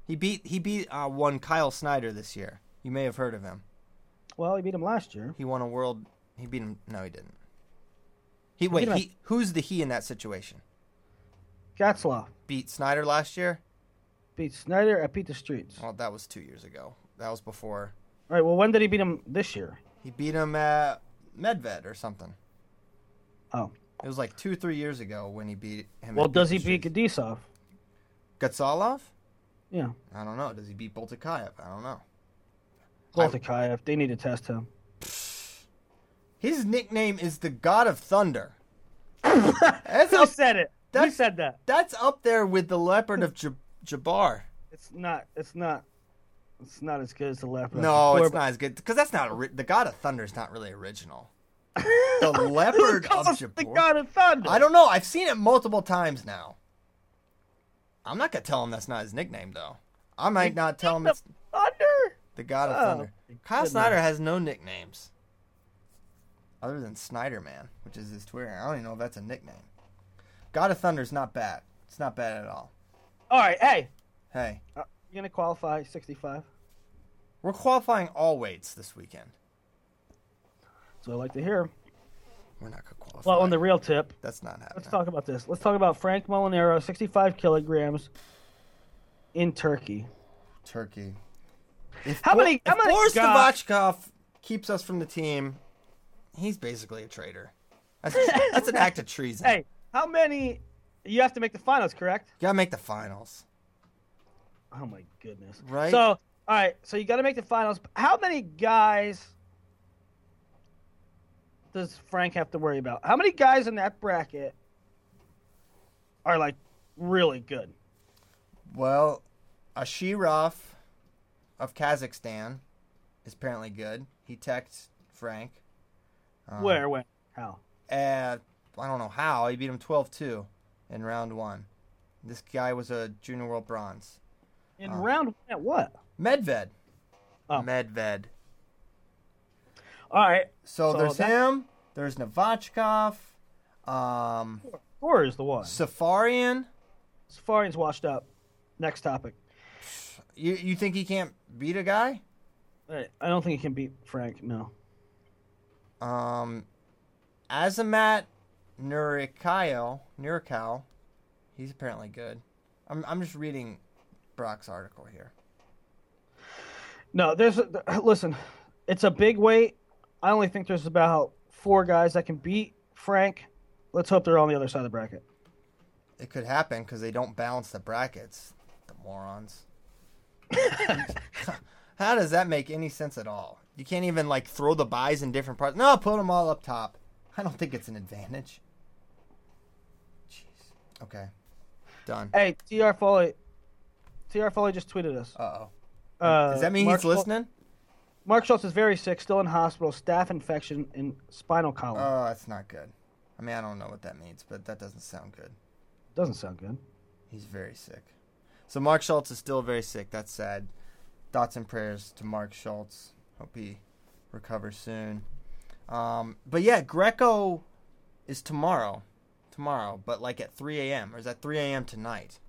[SPEAKER 1] He beat he beat uh, one Kyle Snyder this year. You may have heard of him.
[SPEAKER 2] Well, he beat him last year.
[SPEAKER 1] He won a world. He beat him. No, he didn't. He wait.
[SPEAKER 2] beat him
[SPEAKER 1] He who's the he in that situation?
[SPEAKER 2] Gatsalov
[SPEAKER 1] Beat Snyder last year.
[SPEAKER 2] beat Snyder at Beat the Streets.
[SPEAKER 1] Well, that was two years ago. That was before
[SPEAKER 2] All right. Well, when did he beat him this year?
[SPEAKER 1] he beat him at Medved or something.
[SPEAKER 2] Oh.
[SPEAKER 1] It was like two three years ago when he beat him.
[SPEAKER 2] Well, does he
[SPEAKER 1] Beat
[SPEAKER 2] beat Gadisov?
[SPEAKER 1] Gatsalov?
[SPEAKER 2] Yeah.
[SPEAKER 1] I don't know. Does he beat Boltukayev? I don't know.
[SPEAKER 2] Boltukayev. They need to test him.
[SPEAKER 1] His nickname is the God of Thunder. that's,
[SPEAKER 2] Who
[SPEAKER 1] up,
[SPEAKER 2] said it? Who said that?
[SPEAKER 1] that's up there with the Leopard of J- Jabbar.
[SPEAKER 2] It's not. It's not. It's not as good as the leopard.
[SPEAKER 1] No,
[SPEAKER 2] Poor-
[SPEAKER 1] it's not as good because that's not ori- the God of Thunder is not really original. The Leopard of
[SPEAKER 2] Calls the God of Thunder.
[SPEAKER 1] I don't know. I've seen it multiple times now. I'm not gonna tell him that's not his nickname though. I might not tell him it's
[SPEAKER 2] Thunder.
[SPEAKER 1] the God of
[SPEAKER 2] Oh,
[SPEAKER 1] Thunder. Kyle
[SPEAKER 2] goodness.
[SPEAKER 1] Snyder has no nicknames other than Snyder Man, which is his Twitter. I don't even know if that's a nickname. God of Thunder's not bad. It's not bad at all.
[SPEAKER 2] All right. Hey,
[SPEAKER 1] Hey,
[SPEAKER 2] uh, you gonna qualify 65?
[SPEAKER 1] we're qualifying all weights this weekend.
[SPEAKER 2] So I like to hear.
[SPEAKER 1] We're not gonna qualify.
[SPEAKER 2] Well, on the real tip,
[SPEAKER 1] that's not happening.
[SPEAKER 2] let's talk about this. Let's talk about Frank Molinaro, 65 kilograms in Turkey.
[SPEAKER 1] Turkey. If
[SPEAKER 2] How
[SPEAKER 1] Bo-
[SPEAKER 2] many- how
[SPEAKER 1] If
[SPEAKER 2] many
[SPEAKER 1] Boris
[SPEAKER 2] guys-
[SPEAKER 1] Stavachkov keeps us from the team, he's basically a traitor. That's, that's an act of treason.
[SPEAKER 2] Hey, how many? You have to make the finals, correct?
[SPEAKER 1] You gotta make the finals.
[SPEAKER 2] Oh my goodness.
[SPEAKER 1] Right?
[SPEAKER 2] So, all right. So you got to make the finals. How many guys does Frank have to worry about? How many guys in that bracket are like really good?
[SPEAKER 1] Well, Ashirov of Kazakhstan is apparently good. He texted Frank. Um,
[SPEAKER 2] Where? When? How?
[SPEAKER 1] Uh, I don't know how. He beat him 12 2 in round one. This guy was a junior world bronze.
[SPEAKER 2] In round one at what?
[SPEAKER 1] Medved.
[SPEAKER 2] Oh.
[SPEAKER 1] Medved.
[SPEAKER 2] All right.
[SPEAKER 1] So,
[SPEAKER 2] So
[SPEAKER 1] there's
[SPEAKER 2] that-
[SPEAKER 1] him. There's Novachkov. Um,
[SPEAKER 2] Four is the one.
[SPEAKER 1] Safarian.
[SPEAKER 2] Safarian's washed up. Next topic.
[SPEAKER 1] You you think he can't beat a guy?
[SPEAKER 2] I don't think he can beat Frank. No.
[SPEAKER 1] Um, Azamat Nurikayo, Nurikow, he's apparently good. I'm I'm just reading Brock's article here.
[SPEAKER 2] No, there's listen. It's a big weight. I only think there's about four guys that can beat Frank. Let's hope they're on the other side of the bracket.
[SPEAKER 1] It could happen because they don't balance the brackets. The morons. How does that make any sense at all? You can't even like throw the buys in different parts. No, put them all up top. I don't think it's an advantage. Jeez. Okay. Done.
[SPEAKER 2] Hey, T.R. Foley. T.R. Foley just tweeted us.
[SPEAKER 1] Uh oh. Does that mean
[SPEAKER 2] Mark
[SPEAKER 1] he's listening?
[SPEAKER 2] Mark Schultz is very sick, still in hospital, staph infection in spinal column.
[SPEAKER 1] Oh, that's not good. I mean, I don't know what that means, but that doesn't sound good.
[SPEAKER 2] Doesn't sound good.
[SPEAKER 1] He's very sick. So Mark Schultz is still very sick. That's sad. Thoughts and prayers to Mark Schultz. Hope he recovers soon. Um, but yeah, Greco is tomorrow. Tomorrow, but like at 3 a.m. Or is that 3 a.m. tonight?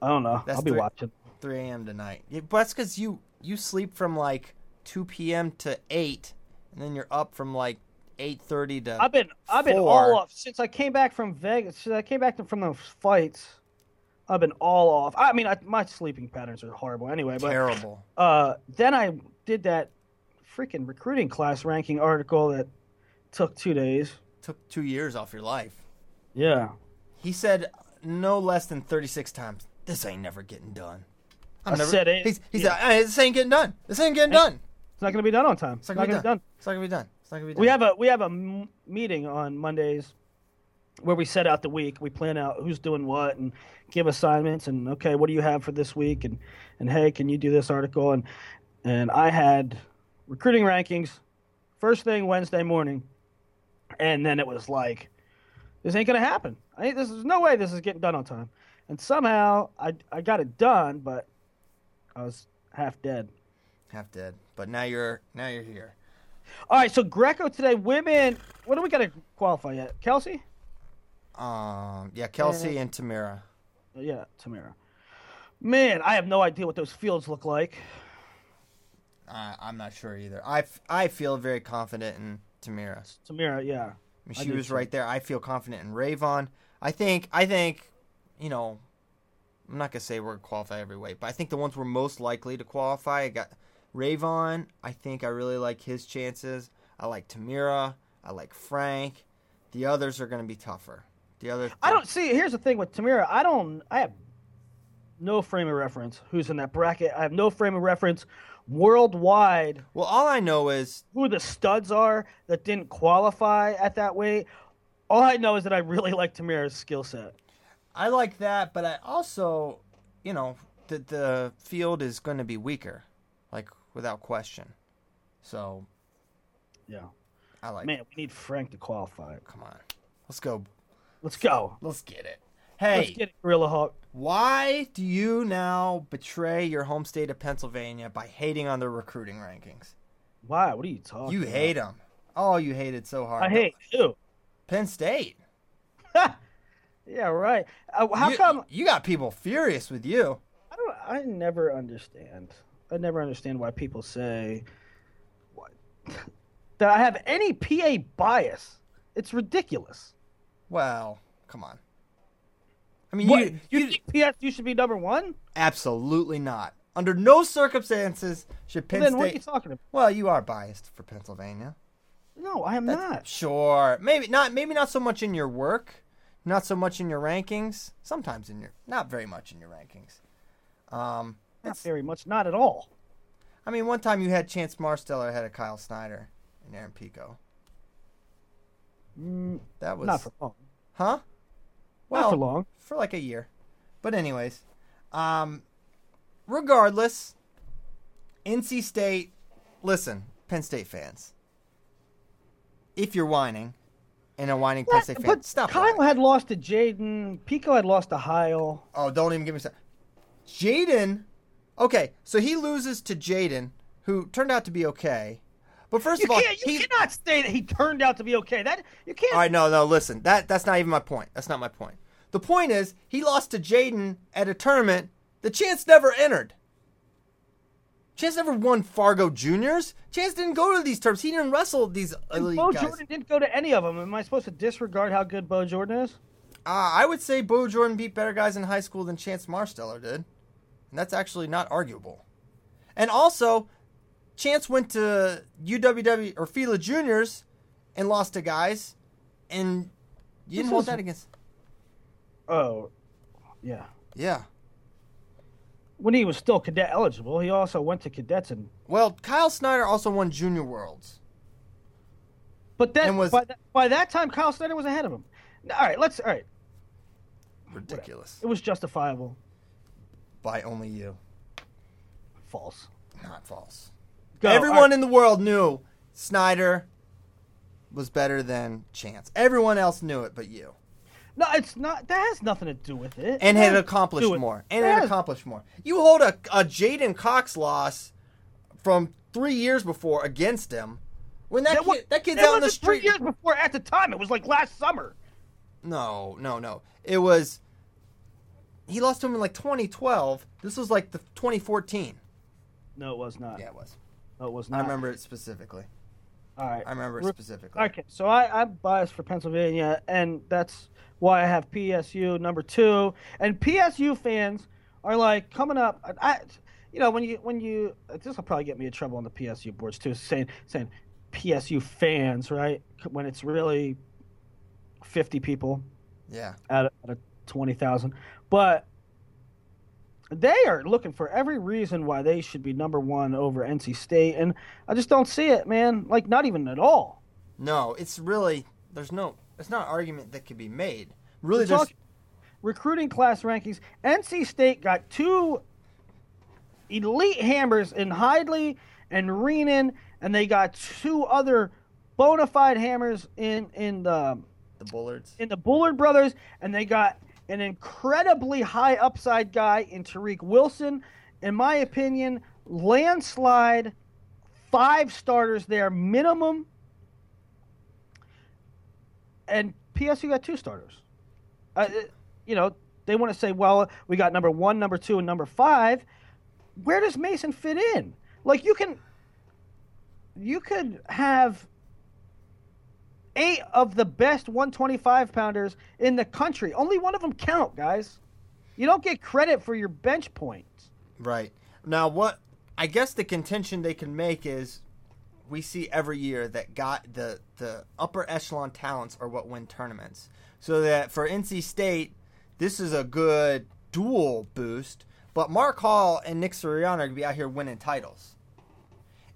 [SPEAKER 2] I don't know.
[SPEAKER 1] That's
[SPEAKER 2] I'll be
[SPEAKER 1] three-
[SPEAKER 2] watching.
[SPEAKER 1] 3 a.m. tonight. Yeah, but that's because you you sleep from like 2 p.m. to 8, and then you're up from like 8:30 to.
[SPEAKER 2] I've been I've been all off since I came back from Vegas. Since I came back from those fights, I've been all off. I mean, I, my sleeping patterns are horrible anyway. But
[SPEAKER 1] terrible.
[SPEAKER 2] uh, then I did that freaking recruiting class ranking article that took two days.
[SPEAKER 1] Took two years off your life.
[SPEAKER 2] Yeah,
[SPEAKER 1] He said no less than 36 times, this ain't never getting done. I'm
[SPEAKER 2] I
[SPEAKER 1] never,
[SPEAKER 2] said it.
[SPEAKER 1] He's, he
[SPEAKER 2] Yeah.
[SPEAKER 1] said, "Hey, this ain't getting done. This ain't getting done.
[SPEAKER 2] it's not going to be done on time.
[SPEAKER 1] It's not gonna be
[SPEAKER 2] gonna
[SPEAKER 1] done. It's not gonna be done. It's not gonna be done.
[SPEAKER 2] We have a we have a m- meeting on Mondays where we set out the week. We plan out who's doing what and give assignments and okay, what do you have for this week and and hey, can you do this article and and I had recruiting rankings first thing Wednesday morning, and then it was like this ain't gonna happen. I this is no way this is getting done on time, and somehow I I got it done, but I was half dead.
[SPEAKER 1] half dead, but now you're now you're here.
[SPEAKER 2] All right, so Greco today, women. What do we got to qualify yet? Kelsey?
[SPEAKER 1] Um, yeah, Kelsey and Tamyra.
[SPEAKER 2] Uh, Yeah, Tamyra. Man, I have no idea what those fields look like.
[SPEAKER 1] I I'm not sure either. I, f- I feel very confident in Tamyra.
[SPEAKER 2] Tamyra, yeah.
[SPEAKER 1] I mean, she was
[SPEAKER 2] too.
[SPEAKER 1] right there. I feel confident in RaVaughn. I think I think, you know, I'm not gonna say we're gonna qualify every weight, but I think the ones we're most likely to qualify. I got RaVaughn. I think I really like his chances. I like Tamyra. I like Frank. The others are gonna be tougher. The other.
[SPEAKER 2] I don't see. Here's the thing with Tamyra. I don't. I have no frame of reference. Who's in that bracket? I have no frame of reference worldwide.
[SPEAKER 1] Well, all I know is
[SPEAKER 2] Who the studs are that didn't qualify at that weight. All I know is that I really like Tamyra's skill set.
[SPEAKER 1] I like that, but I also, you know, the the field is going to be weaker, like without question. So
[SPEAKER 2] Yeah.
[SPEAKER 1] I like.
[SPEAKER 2] Man, we need Frank to qualify.
[SPEAKER 1] Come on, let's go.
[SPEAKER 2] Let's go.
[SPEAKER 1] Let's get it. Hey,
[SPEAKER 2] Let's get it, Gorilla Hawk.
[SPEAKER 1] why do you now betray your home state of Pennsylvania by hating on the recruiting rankings?
[SPEAKER 2] Why? What are you talking?
[SPEAKER 1] You
[SPEAKER 2] about?
[SPEAKER 1] hate them. Oh, you hate it so hard.
[SPEAKER 2] I hate you.
[SPEAKER 1] Penn State.
[SPEAKER 2] Yeah, right. Uh, how
[SPEAKER 1] you,
[SPEAKER 2] come?
[SPEAKER 1] you got people furious with you?
[SPEAKER 2] I don't. I never understand. I never understand why people say what, that I have any PA bias. It's ridiculous.
[SPEAKER 1] Well, come on. I mean,
[SPEAKER 2] What,
[SPEAKER 1] you,
[SPEAKER 2] you,
[SPEAKER 1] you
[SPEAKER 2] think PSU should be number one?
[SPEAKER 1] absolutely not. Under no circumstances should Penn
[SPEAKER 2] then what are you talking about?
[SPEAKER 1] Well, you are biased for Pennsylvania.
[SPEAKER 2] No, I am not.
[SPEAKER 1] Sure, maybe not. Maybe not so much in your work, not so much in your rankings. Sometimes in your, not very much in your rankings. Um,
[SPEAKER 2] Not very much. Not at all.
[SPEAKER 1] I mean, one time you had Chance Marsteller ahead of Kyle Snyder and Aaron Pico. that was
[SPEAKER 2] Mm, Not for long.
[SPEAKER 1] huh?
[SPEAKER 2] Well, Not for long.
[SPEAKER 1] for like a year. But anyways, um, regardless, NC State. Listen, Penn State fans. If you're whining, and a whining Penn State fan,
[SPEAKER 2] but
[SPEAKER 1] stop.
[SPEAKER 2] Kyle
[SPEAKER 1] whining.
[SPEAKER 2] had lost to J'den. Pico had lost to Heil.
[SPEAKER 1] Oh, don't even give me some. J'den. Okay, so he loses to J'den, who turned out to be okay. But first
[SPEAKER 2] You
[SPEAKER 1] of all.
[SPEAKER 2] You
[SPEAKER 1] he,
[SPEAKER 2] cannot say that he turned out to be okay. That you can't.
[SPEAKER 1] All right, no, no, listen. That that's not even my point. That's not my point. The point is, he lost to J'den at a tournament the Chance never entered. Chance never won Fargo Juniors. Chance didn't go to these tournaments. He didn't wrestle these elite
[SPEAKER 2] Bo
[SPEAKER 1] guys.
[SPEAKER 2] Jordan didn't go to any of them. Am I supposed to disregard how good Bo Jordan is?
[SPEAKER 1] Uh, I would say Bo Jordan beat better guys in high school than Chance Marsteller did. And that's actually not arguable. And also, Chance went to UWW or Fila Juniors and lost to guys, and you didn't
[SPEAKER 2] This
[SPEAKER 1] hold that against.
[SPEAKER 2] Oh, yeah.
[SPEAKER 1] Yeah.
[SPEAKER 2] When he was still cadet eligible, he also went to cadets and.
[SPEAKER 1] Well, Kyle Snyder also won Junior Worlds.
[SPEAKER 2] But then
[SPEAKER 1] was-
[SPEAKER 2] by, that, by that time, Kyle Snyder was ahead of him. All right, let's. All right,
[SPEAKER 1] Ridiculous.
[SPEAKER 2] it was justifiable.
[SPEAKER 1] By only you.
[SPEAKER 2] False.
[SPEAKER 1] Not false.
[SPEAKER 2] Go.
[SPEAKER 1] Everyone
[SPEAKER 2] right.
[SPEAKER 1] in the world knew Snyder was better than Chance. Everyone else knew it but you.
[SPEAKER 2] No, it's not. That has nothing to do with it.
[SPEAKER 1] and
[SPEAKER 2] It
[SPEAKER 1] had accomplished
[SPEAKER 2] to do with-
[SPEAKER 1] more. And
[SPEAKER 2] It
[SPEAKER 1] had accomplished more. You hold a, a J'den Cox loss from three years before against him. When that,
[SPEAKER 2] That wa-
[SPEAKER 1] kid, that kid's out in the
[SPEAKER 2] wasn't three
[SPEAKER 1] street.
[SPEAKER 2] years before. At the time, it was like last summer.
[SPEAKER 1] No, no, no. It was. He lost to him in like 2012. This was like the 2014.
[SPEAKER 2] No, it was not.
[SPEAKER 1] Yeah, it was.
[SPEAKER 2] No, it was not.
[SPEAKER 1] I remember it specifically.
[SPEAKER 2] All right.
[SPEAKER 1] I remember it specifically.
[SPEAKER 2] Okay, so I, I'm biased for Pennsylvania, and that's why I have PSU number two. And PSU fans are like coming up. I, you know, when you when you this will probably get me in trouble on the PSU boards too, saying saying PSU fans, right? When it's really fifty people
[SPEAKER 1] Yeah.
[SPEAKER 2] out of, out of twenty thousand, but they are looking for every reason why they should be number one over NC State, and I just don't see it, man. Like not even at all.
[SPEAKER 1] No, it's really. There's no. It's not an argument that could be made. Really,
[SPEAKER 2] We're
[SPEAKER 1] there's.
[SPEAKER 2] recruiting class rankings. NC State got two elite hammers in Hidlay and Reenan, and they got two other bona fide hammers in in the
[SPEAKER 1] the Bullards.
[SPEAKER 2] in the Bullard brothers, and they got an incredibly high upside guy in Tariq Wilson. In my opinion, landslide five starters there minimum. And PSU got two starters. Uh, it- you know, they want to say, well, we got number one, number two, and number five. Where does Mason fit in? Like you can, you could have eight of the best 125 pounders in the country. Only one of them count, guys. You don't get credit for your bench points.
[SPEAKER 1] Right. Now, what I guess the contention they can make is we see every year that got the the upper echelon talents are what win tournaments. So that for NC State, this is a good dual boost. But Mark Hall and Nick Suriano are going to be out here winning titles,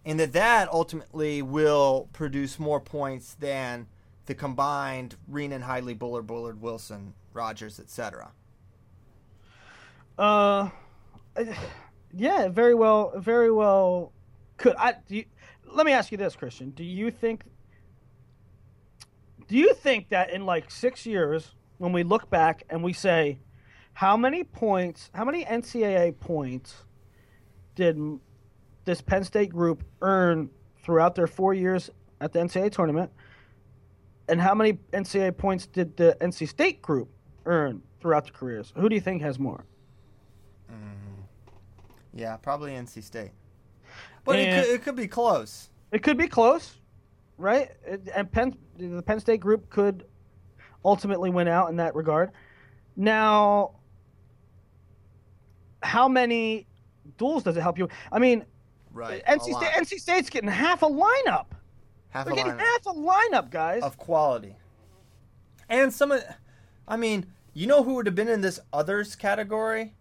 [SPEAKER 1] and that that ultimately will produce more points than the combined Reenan, Hidlay, Bullard, Bullard, Wilson, Rogers, etc.
[SPEAKER 2] Uh, yeah, very well, very well. Could I? You, let me ask you this, Christian. Do you think? Do you think that in like six years, when we look back and we say, how many points, how many NCAA points did this Penn State group earn throughout their four years at the NCAA tournament? And how many NCAA points did the NC State group earn throughout their careers? Who do you think has more? Mm-hmm.
[SPEAKER 1] Yeah, probably NC State. But it could, it could be close.
[SPEAKER 2] It could be close, right? It- And Penn, the Penn State group could ultimately win out in that regard. Now, how many duels does it help you? I mean,
[SPEAKER 1] Right.
[SPEAKER 2] NC. State, NC State's getting half a lineup.
[SPEAKER 1] half
[SPEAKER 2] They're
[SPEAKER 1] a
[SPEAKER 2] getting
[SPEAKER 1] lineup
[SPEAKER 2] half a lineup, guys.
[SPEAKER 1] of quality. And some of, I mean, you know who would have been in this others category,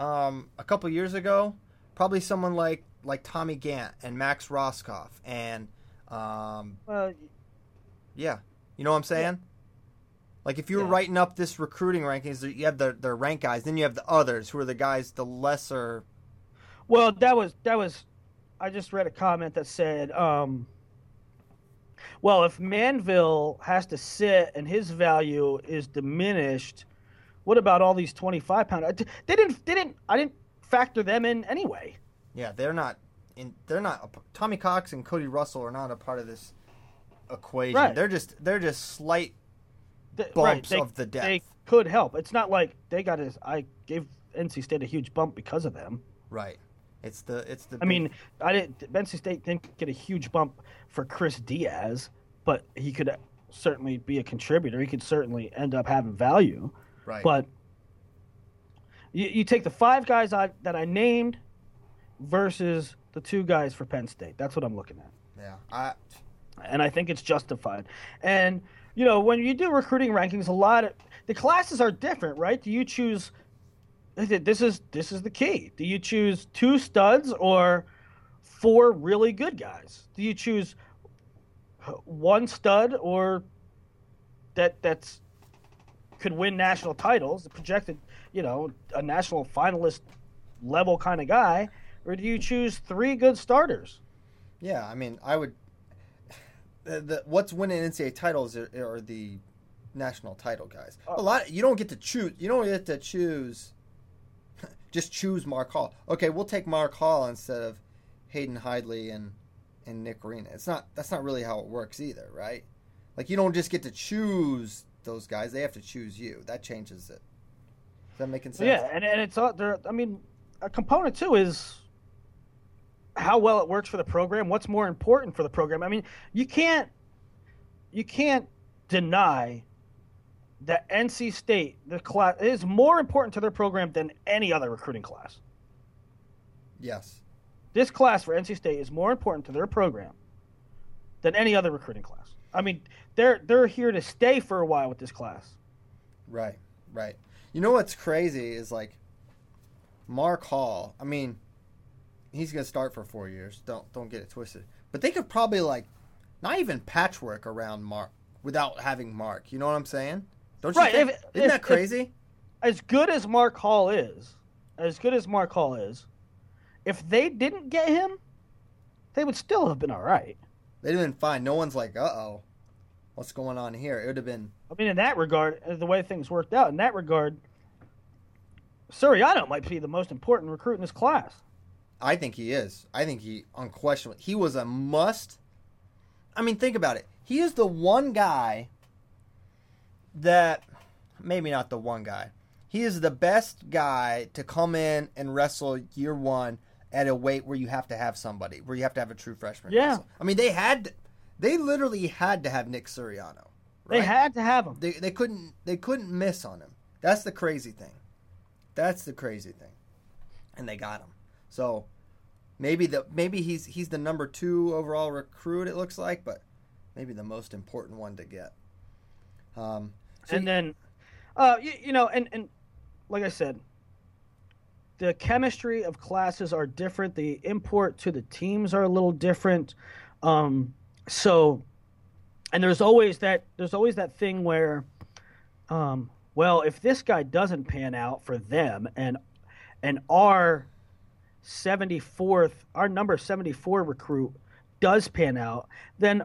[SPEAKER 1] um, a couple years ago? Probably someone like like Tommy Gant and Max Rohskopf and, um,
[SPEAKER 2] Uh,
[SPEAKER 1] yeah, you know what I'm saying? Like if you were
[SPEAKER 2] Yeah.
[SPEAKER 1] writing up this recruiting rankings, you have the the rank guys, then you have the others who are the guys the lesser.
[SPEAKER 2] Well, that was that was. I just read a comment that said, um, "Well, if Manville has to sit and his value is diminished, what about all these twenty-five pound? They didn't. They didn't. I didn't factor them in anyway.
[SPEAKER 1] Yeah, they're not in. They're not. a Tommy Cox and Cody Russell are not a part of this equation.
[SPEAKER 2] Right.
[SPEAKER 1] They're just they're just slight
[SPEAKER 2] Th-
[SPEAKER 1] bumps
[SPEAKER 2] They,
[SPEAKER 1] of the depth.
[SPEAKER 2] They, could help. It's not like they got his. I gave NC State a huge bump because of them.
[SPEAKER 1] Right. It's the it's the.
[SPEAKER 2] I mean, I didn't. NC State didn't get a huge bump for Chris Diaz, but he could certainly be a contributor. He could certainly end up having value.
[SPEAKER 1] right.
[SPEAKER 2] But you, you take the five guys I, that I named versus the two guys for Penn State. That's what I'm looking at,
[SPEAKER 1] yeah, I
[SPEAKER 2] and I think it's justified. And you know, when you do recruiting rankings, a lot of the classes are different, right? Do you choose? This is this is the key. Do you choose two studs or four really good guys? Do you choose one stud or that that's could win national titles, projected, you know, a national finalist level kind of guy, or do you choose three good starters?
[SPEAKER 1] yeah. I mean, I would. The, the what's winning NCAA titles are, are the national title guys.
[SPEAKER 2] Oh.
[SPEAKER 1] A lot. You don't get to choose. You don't get to choose. Just choose Mark Hall. Okay, we'll take Mark Hall instead of Hayden Hidlay and and Nick Reenan. It's not. That's not really how it works either, right? Like you don't just get to choose those guys. They have to choose you. That changes it. Is that making sense?
[SPEAKER 2] Yeah, and, and it's all there. I mean, a component too is how well it works for the program. What's more important for the program? I mean, you can't you can't deny that NC State the class is more important to their program than any other recruiting class.
[SPEAKER 1] Yes.
[SPEAKER 2] This class for NC State is more important to their program than any other recruiting class. I mean, they're they're here to stay for a while with this class.
[SPEAKER 1] Right, right. You know what's crazy is like Mark Hall. I mean, he's gonna start for four years. Don't don't get it twisted. But they could probably like not even patchwork around Mark without having Mark. You know what I'm saying? Don't you
[SPEAKER 2] Right,
[SPEAKER 1] think?
[SPEAKER 2] if-
[SPEAKER 1] Isn't
[SPEAKER 2] if-
[SPEAKER 1] that crazy?
[SPEAKER 2] as good as Mark Hall is, as good as Mark Hall is, if they didn't get him, they would still have been all right.
[SPEAKER 1] They'd have been fine. No one's like, uh oh, what's going on here? It would have been
[SPEAKER 2] I mean, in that regard, uh, the way things worked out, in that regard, Suriano might be the most important recruit in this class.
[SPEAKER 1] I think he is. I think he unquestionably he was a must. I mean, think about it. He is the one guy that maybe not the one guy. He is the best guy to come in and wrestle year one at a weight where you have to have somebody, where you have to have a true freshman.
[SPEAKER 2] Yeah.
[SPEAKER 1] wrestle. I mean, they had, they literally had to have Nick Suriano.
[SPEAKER 2] They had to have him.
[SPEAKER 1] They they couldn't they couldn't miss on him. That's the crazy thing. That's the crazy thing. And they got him. So maybe the maybe he's he's the number 2 overall recruit it looks like, but maybe the most important one to get. Um so
[SPEAKER 2] and then, uh, you, you know, and and like I said, the chemistry of classes are different. The import to the teams are a little different. Um, so, and there's always that there's always that thing where, um, well, if this guy doesn't pan out for them, and and our 74th, our number 74 recruit does pan out, then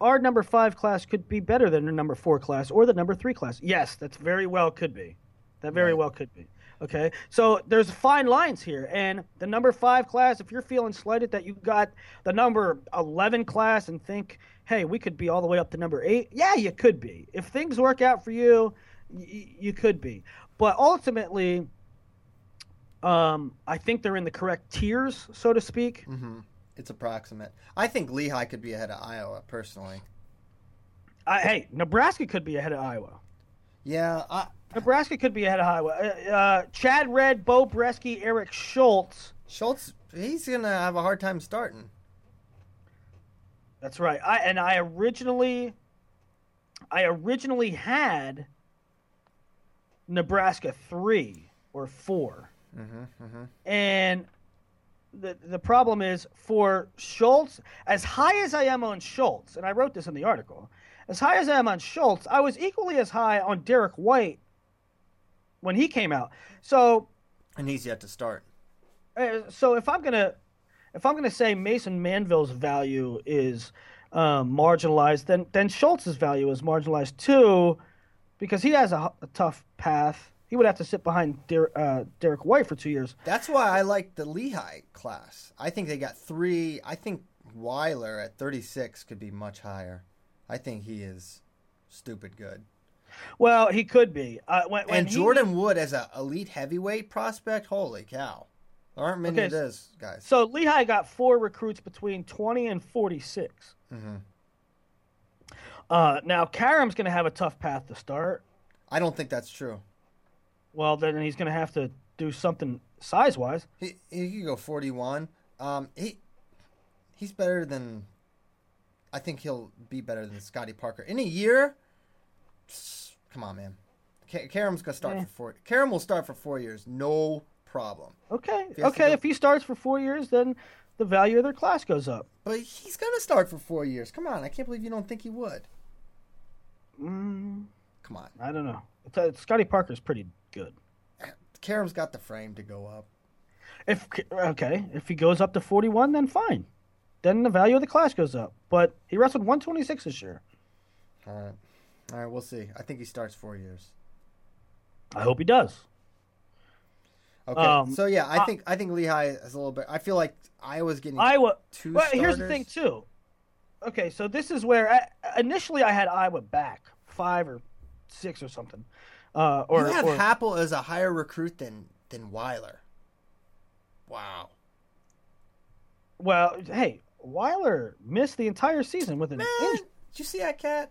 [SPEAKER 2] our number five class could be better than the number four class or the number three class. Yes, that's very well could be. That very well could be. Okay, so there's fine lines here, and the number five class. If you're feeling slighted that you got the number eleven class and think, hey, we could be all the way up to number eight. Yeah, you could be. If things work out for you, y- you could be. But ultimately, um, I think they're in the correct tiers, so to speak. Mm-hmm.
[SPEAKER 1] it's approximate. I think Lehigh could be ahead of Iowa personally.
[SPEAKER 2] I, hey, Nebraska could be ahead of Iowa.
[SPEAKER 1] Yeah, I
[SPEAKER 2] Nebraska could be ahead of Iowa. Uh, uh, Chad Red, Bo Bresky, Eric Schultz.
[SPEAKER 1] Schultz he's going to have a hard time starting.
[SPEAKER 2] That's right. I and I originally, I originally had Nebraska three or 4 and the the problem is for Schultz. As high as I am on Schultz, and I wrote this in the article, as high as I am on Schultz, I was equally as high on Derek White when he came out. So
[SPEAKER 1] And he's yet to start.
[SPEAKER 2] Uh, so if I'm gonna if I'm gonna say Mason Manville's value is um, marginalized, then then Schultz's value is marginalized too, because he has a, a tough path. He would have to sit behind Der- uh, Derek White for two years.
[SPEAKER 1] That's why I like the Lehigh class. I think they got three. I think Weiler at 36 could be much higher. I think he is stupid good.
[SPEAKER 2] Well, he could be. Uh, when, when
[SPEAKER 1] and
[SPEAKER 2] he-
[SPEAKER 1] Jordan Wood as an elite heavyweight prospect, holy cow. There aren't many
[SPEAKER 2] Okay,
[SPEAKER 1] of those guys.
[SPEAKER 2] So Lehigh got four recruits between 20 and 46.
[SPEAKER 1] Mm-hmm.
[SPEAKER 2] Uh, now Karam's going to have a tough path to start.
[SPEAKER 1] I don't think that's true.
[SPEAKER 2] Well, then he's going to have to do something size wise.
[SPEAKER 1] He he could go forty one. Um he he's better than I think he'll be better than Scotty Parker. In a year come on man. Ka- Karam's gonna start
[SPEAKER 2] Eh.
[SPEAKER 1] for four Karam will start for four years, no problem.
[SPEAKER 2] Okay,
[SPEAKER 1] to
[SPEAKER 2] okay.
[SPEAKER 1] go-
[SPEAKER 2] If he starts for four years, then the value of their class goes up.
[SPEAKER 1] But he's gonna start for four years. Come on, I can't believe you don't think he would.
[SPEAKER 2] Mm,
[SPEAKER 1] Come on.
[SPEAKER 2] I don't know. Uh, Scotty Parker's pretty good.
[SPEAKER 1] Karam's got the frame to go up.
[SPEAKER 2] If okay, if he goes up to 41, then fine. Then the value of the class goes up. But he wrestled 126 this year.
[SPEAKER 1] All right. All right, we'll see. I think he starts four years.
[SPEAKER 2] I hope he does.
[SPEAKER 1] Okay.
[SPEAKER 2] Um,
[SPEAKER 1] so yeah, I
[SPEAKER 2] I-
[SPEAKER 1] think I think Lehigh is a little bit. I feel like Iowa's getting
[SPEAKER 2] Iowa.
[SPEAKER 1] two
[SPEAKER 2] Well, here's the thing too. Okay, so this is where I, initially I had Iowa back five or six or something. Uh, or,
[SPEAKER 1] you have
[SPEAKER 2] or
[SPEAKER 1] Happel as a higher recruit than than Weiler. Wow.
[SPEAKER 2] well, hey, Weiler missed the entire season with an
[SPEAKER 1] Man,
[SPEAKER 2] injury.
[SPEAKER 1] did you see that cat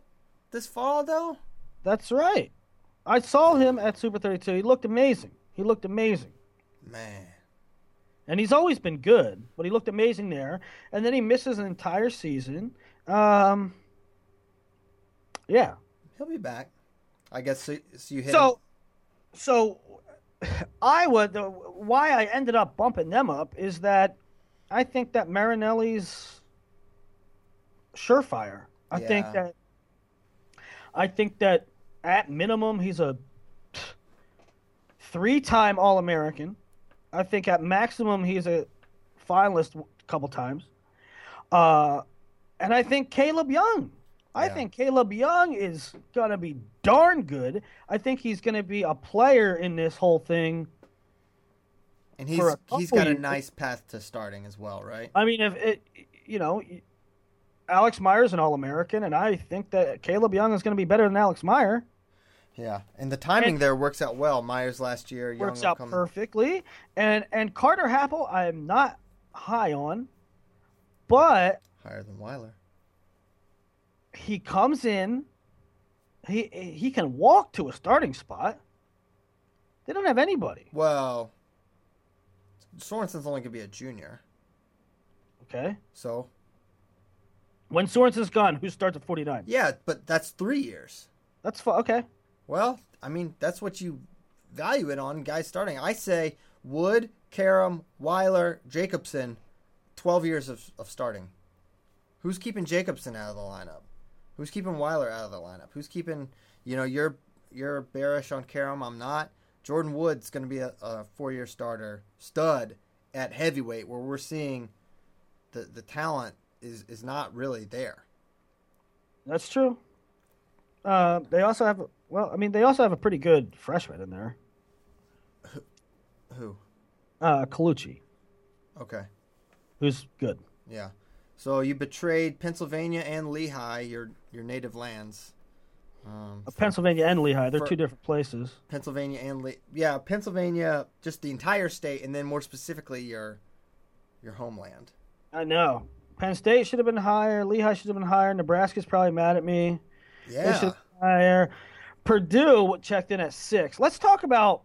[SPEAKER 1] this fall though?
[SPEAKER 2] That's right. I saw him at Super 32. He looked amazing. He looked amazing.
[SPEAKER 1] Man.
[SPEAKER 2] And he's always been good, but he looked amazing there. And then he misses an entire season. Um, yeah.
[SPEAKER 1] He'll be back. I guess so, so you hit
[SPEAKER 2] So,
[SPEAKER 1] him.
[SPEAKER 2] so Iowa, the, why I ended up bumping them up is that I think that Marinelli's surefire. I think that I think that at minimum he's a three-time All-American. I think at maximum he's a finalist a couple times. Uh, and I think Caleb Young. I
[SPEAKER 1] Yeah.
[SPEAKER 2] think Caleb Young is gonna be darn good. I think he's gonna be a player in this whole thing.
[SPEAKER 1] and he's he's got a nice path to starting as well, right?
[SPEAKER 2] I mean, if it, you know, Alex Meyer's an All American, and I think that Caleb Young is going to be better than Alex Meyer.
[SPEAKER 1] Yeah. And the timing
[SPEAKER 2] And-
[SPEAKER 1] there works out well. Meyer's last year, Young
[SPEAKER 2] Works out
[SPEAKER 1] come-
[SPEAKER 2] perfectly, and and Carter Happel, I'm not high on, but
[SPEAKER 1] higher than Weiler.
[SPEAKER 2] He comes in, he he can walk to a starting spot. They don't have anybody.
[SPEAKER 1] Well, Sorensen's only gonna be a junior,
[SPEAKER 2] Okay,
[SPEAKER 1] so
[SPEAKER 2] when Sorensen's gone, who starts at 49?
[SPEAKER 1] yeah, but that's three years.
[SPEAKER 2] That's fine. Okay,
[SPEAKER 1] Well, I mean, that's what you value it on guys starting. I say Wood, Karam, Weiler, Jacobson, 12 years of, of starting. Who's keeping Jacobson out of the lineup? Who's keeping Weiler out of the lineup? Who's keeping, you know, you're you're bearish on Karam, I'm not. Jordan Wood's going to be a, a four-year starter, stud at heavyweight where we're seeing the the talent is is not really there.
[SPEAKER 2] that's true. Uh, they also have well, I mean, they also have a pretty good freshman in there,
[SPEAKER 1] Who?
[SPEAKER 2] uh, Colucci,
[SPEAKER 1] Okay.
[SPEAKER 2] who's good.
[SPEAKER 1] Yeah. So you betrayed Pennsylvania and Lehigh, your your native lands. Um,
[SPEAKER 2] Uh, Pennsylvania and Lehigh, they're two different places.
[SPEAKER 1] Pennsylvania and Le- yeah, Pennsylvania, just the entire state, and then more specifically your your homeland.
[SPEAKER 2] I know. Penn State should have been higher. Lehigh should have been higher. Nebraska's probably mad at me.
[SPEAKER 1] Yeah.
[SPEAKER 2] higher. Purdue checked in at six. Let's talk about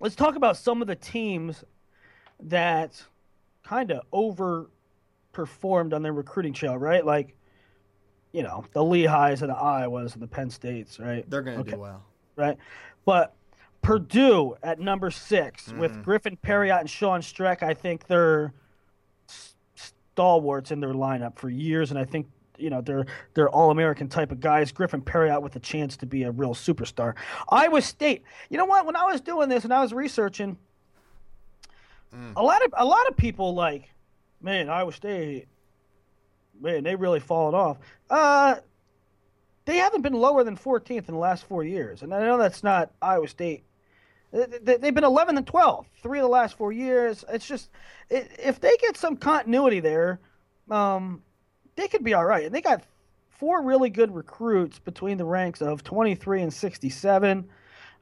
[SPEAKER 2] let's talk about some of the teams that kind of overperformed on their recruiting trail, right? Like, you know, the Lehighs and the Iowas and the Penn States, right?
[SPEAKER 1] They're gonna
[SPEAKER 2] Okay.
[SPEAKER 1] do well.
[SPEAKER 2] right? But Purdue at number 6 mm-hmm. with Griffin Parriott and Sean Streck, I think they're stalwarts in their lineup for years, and I think you know they're they're all American type of guys. Griffin Parriott with a chance to be a real superstar. Iowa State, you know what? When I was doing this and I was researching, mm. a lot of a lot of people like, man, Iowa State, man, they really fallen off. Uh, they haven't been lower than 14th in the last four years, and I know that's not Iowa State. They- they- They've been 11 and 12, three of the last four years. It's just if they get some continuity there, um, they could be all right. And they got four really good recruits between the ranks of 23 and 67.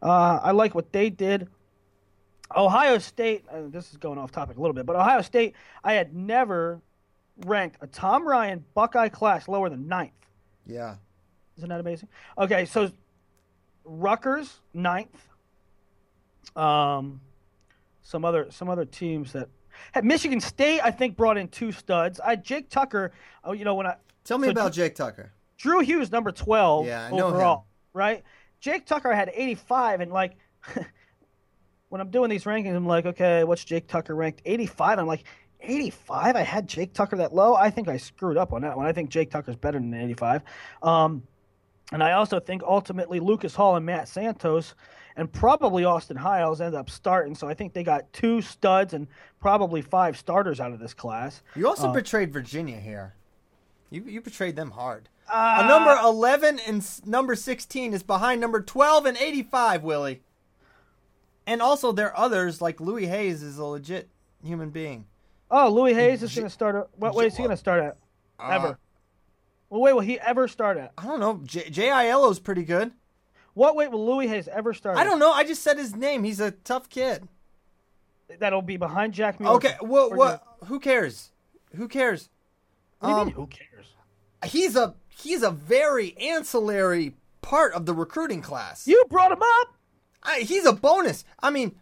[SPEAKER 2] Uh, I like what they did. Ohio State, uh, this is going off topic a little bit, but Ohio State, I had never ranked a Tom Ryan Buckeye class lower than ninth.
[SPEAKER 1] Yeah.
[SPEAKER 2] Isn't that amazing? Okay, so Rutgers ninth. Um, some other some other teams that had Michigan State, I think, brought in two studs. I Jake Tucker. Oh, you know when I
[SPEAKER 1] Tell me
[SPEAKER 2] So
[SPEAKER 1] about
[SPEAKER 2] Drew-
[SPEAKER 1] Jake Tucker.
[SPEAKER 2] Drew Hughes number twelve
[SPEAKER 1] Yeah, I know
[SPEAKER 2] overall,
[SPEAKER 1] him.
[SPEAKER 2] right? Jake Tucker had eighty five, and like when I'm doing these rankings, I'm like, okay, what's Jake Tucker ranked? Eighty five. I'm like. 85. I had Jake Tucker that low. I think I screwed up on that one. I think Jake Tucker's better than 85. Um, and I also think ultimately Lucas Hall and Matt Santos and probably Austin Hiles end up starting. So I think they got two studs and probably five starters out of this class.
[SPEAKER 1] You
[SPEAKER 2] Uh,
[SPEAKER 1] also betrayed Virginia here. You you betrayed them hard.
[SPEAKER 2] Uh,
[SPEAKER 1] a number 11 and number 16 is behind number 12 and 85, Willie. And also there are others like Louis Hayes is a legit human being.
[SPEAKER 2] Oh, Louis Hayes is going to start at what way is he going to start at?
[SPEAKER 1] Uh,
[SPEAKER 2] Ever. Well, wait, will he ever start at?
[SPEAKER 1] I don't know. J- J.I.L.O.'s pretty good.
[SPEAKER 2] What weight will Louis Hayes ever start
[SPEAKER 1] I
[SPEAKER 2] at?
[SPEAKER 1] don't know. I just said his name. He's a tough kid.
[SPEAKER 2] That'll be behind Jack Mueller.
[SPEAKER 1] Okay, what what who cares? Who cares?
[SPEAKER 2] What do you
[SPEAKER 1] Um,
[SPEAKER 2] mean, who cares?
[SPEAKER 1] He's a he's a very ancillary part of the recruiting class.
[SPEAKER 2] You brought him up.
[SPEAKER 1] I, he's a bonus. I mean,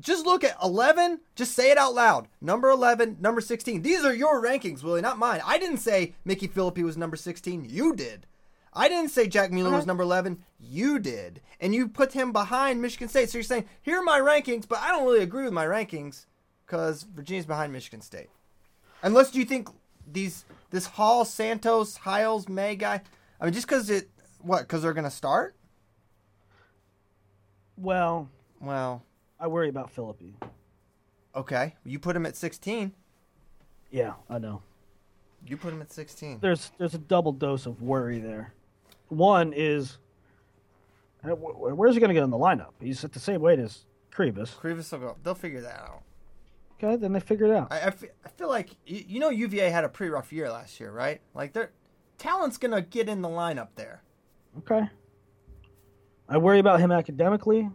[SPEAKER 1] just look at 11. Just say it out loud. Number 11, number 16. These are your rankings, Willie, not mine. I didn't say Mickey Philippi was number 16. You did. I didn't say Jack Mueller was number 11. You did. And you put him behind Michigan State. So you're saying, here are my rankings, but I don't really agree with my rankings because Virginia's behind Michigan State. Unless you think these this Hall, Santos, Hiles, May guy. I mean, just because it, what, because they're going to start?
[SPEAKER 2] Well,
[SPEAKER 1] Well,
[SPEAKER 2] I worry about Philippi.
[SPEAKER 1] Okay, you put him at 16.
[SPEAKER 2] Yeah, I know.
[SPEAKER 1] You put him at 16.
[SPEAKER 2] There's there's a double dose of worry there. One is, uh, where's he going to get in the lineup? He's at the same weight as Krivas.
[SPEAKER 1] Krivas will go. They'll figure that out.
[SPEAKER 2] Okay, then they figure it out.
[SPEAKER 1] I, I, feel like you, you know UVA had a pretty rough year last year, right? Like their talent's gonna get in the lineup there.
[SPEAKER 2] Okay. I worry about him academically.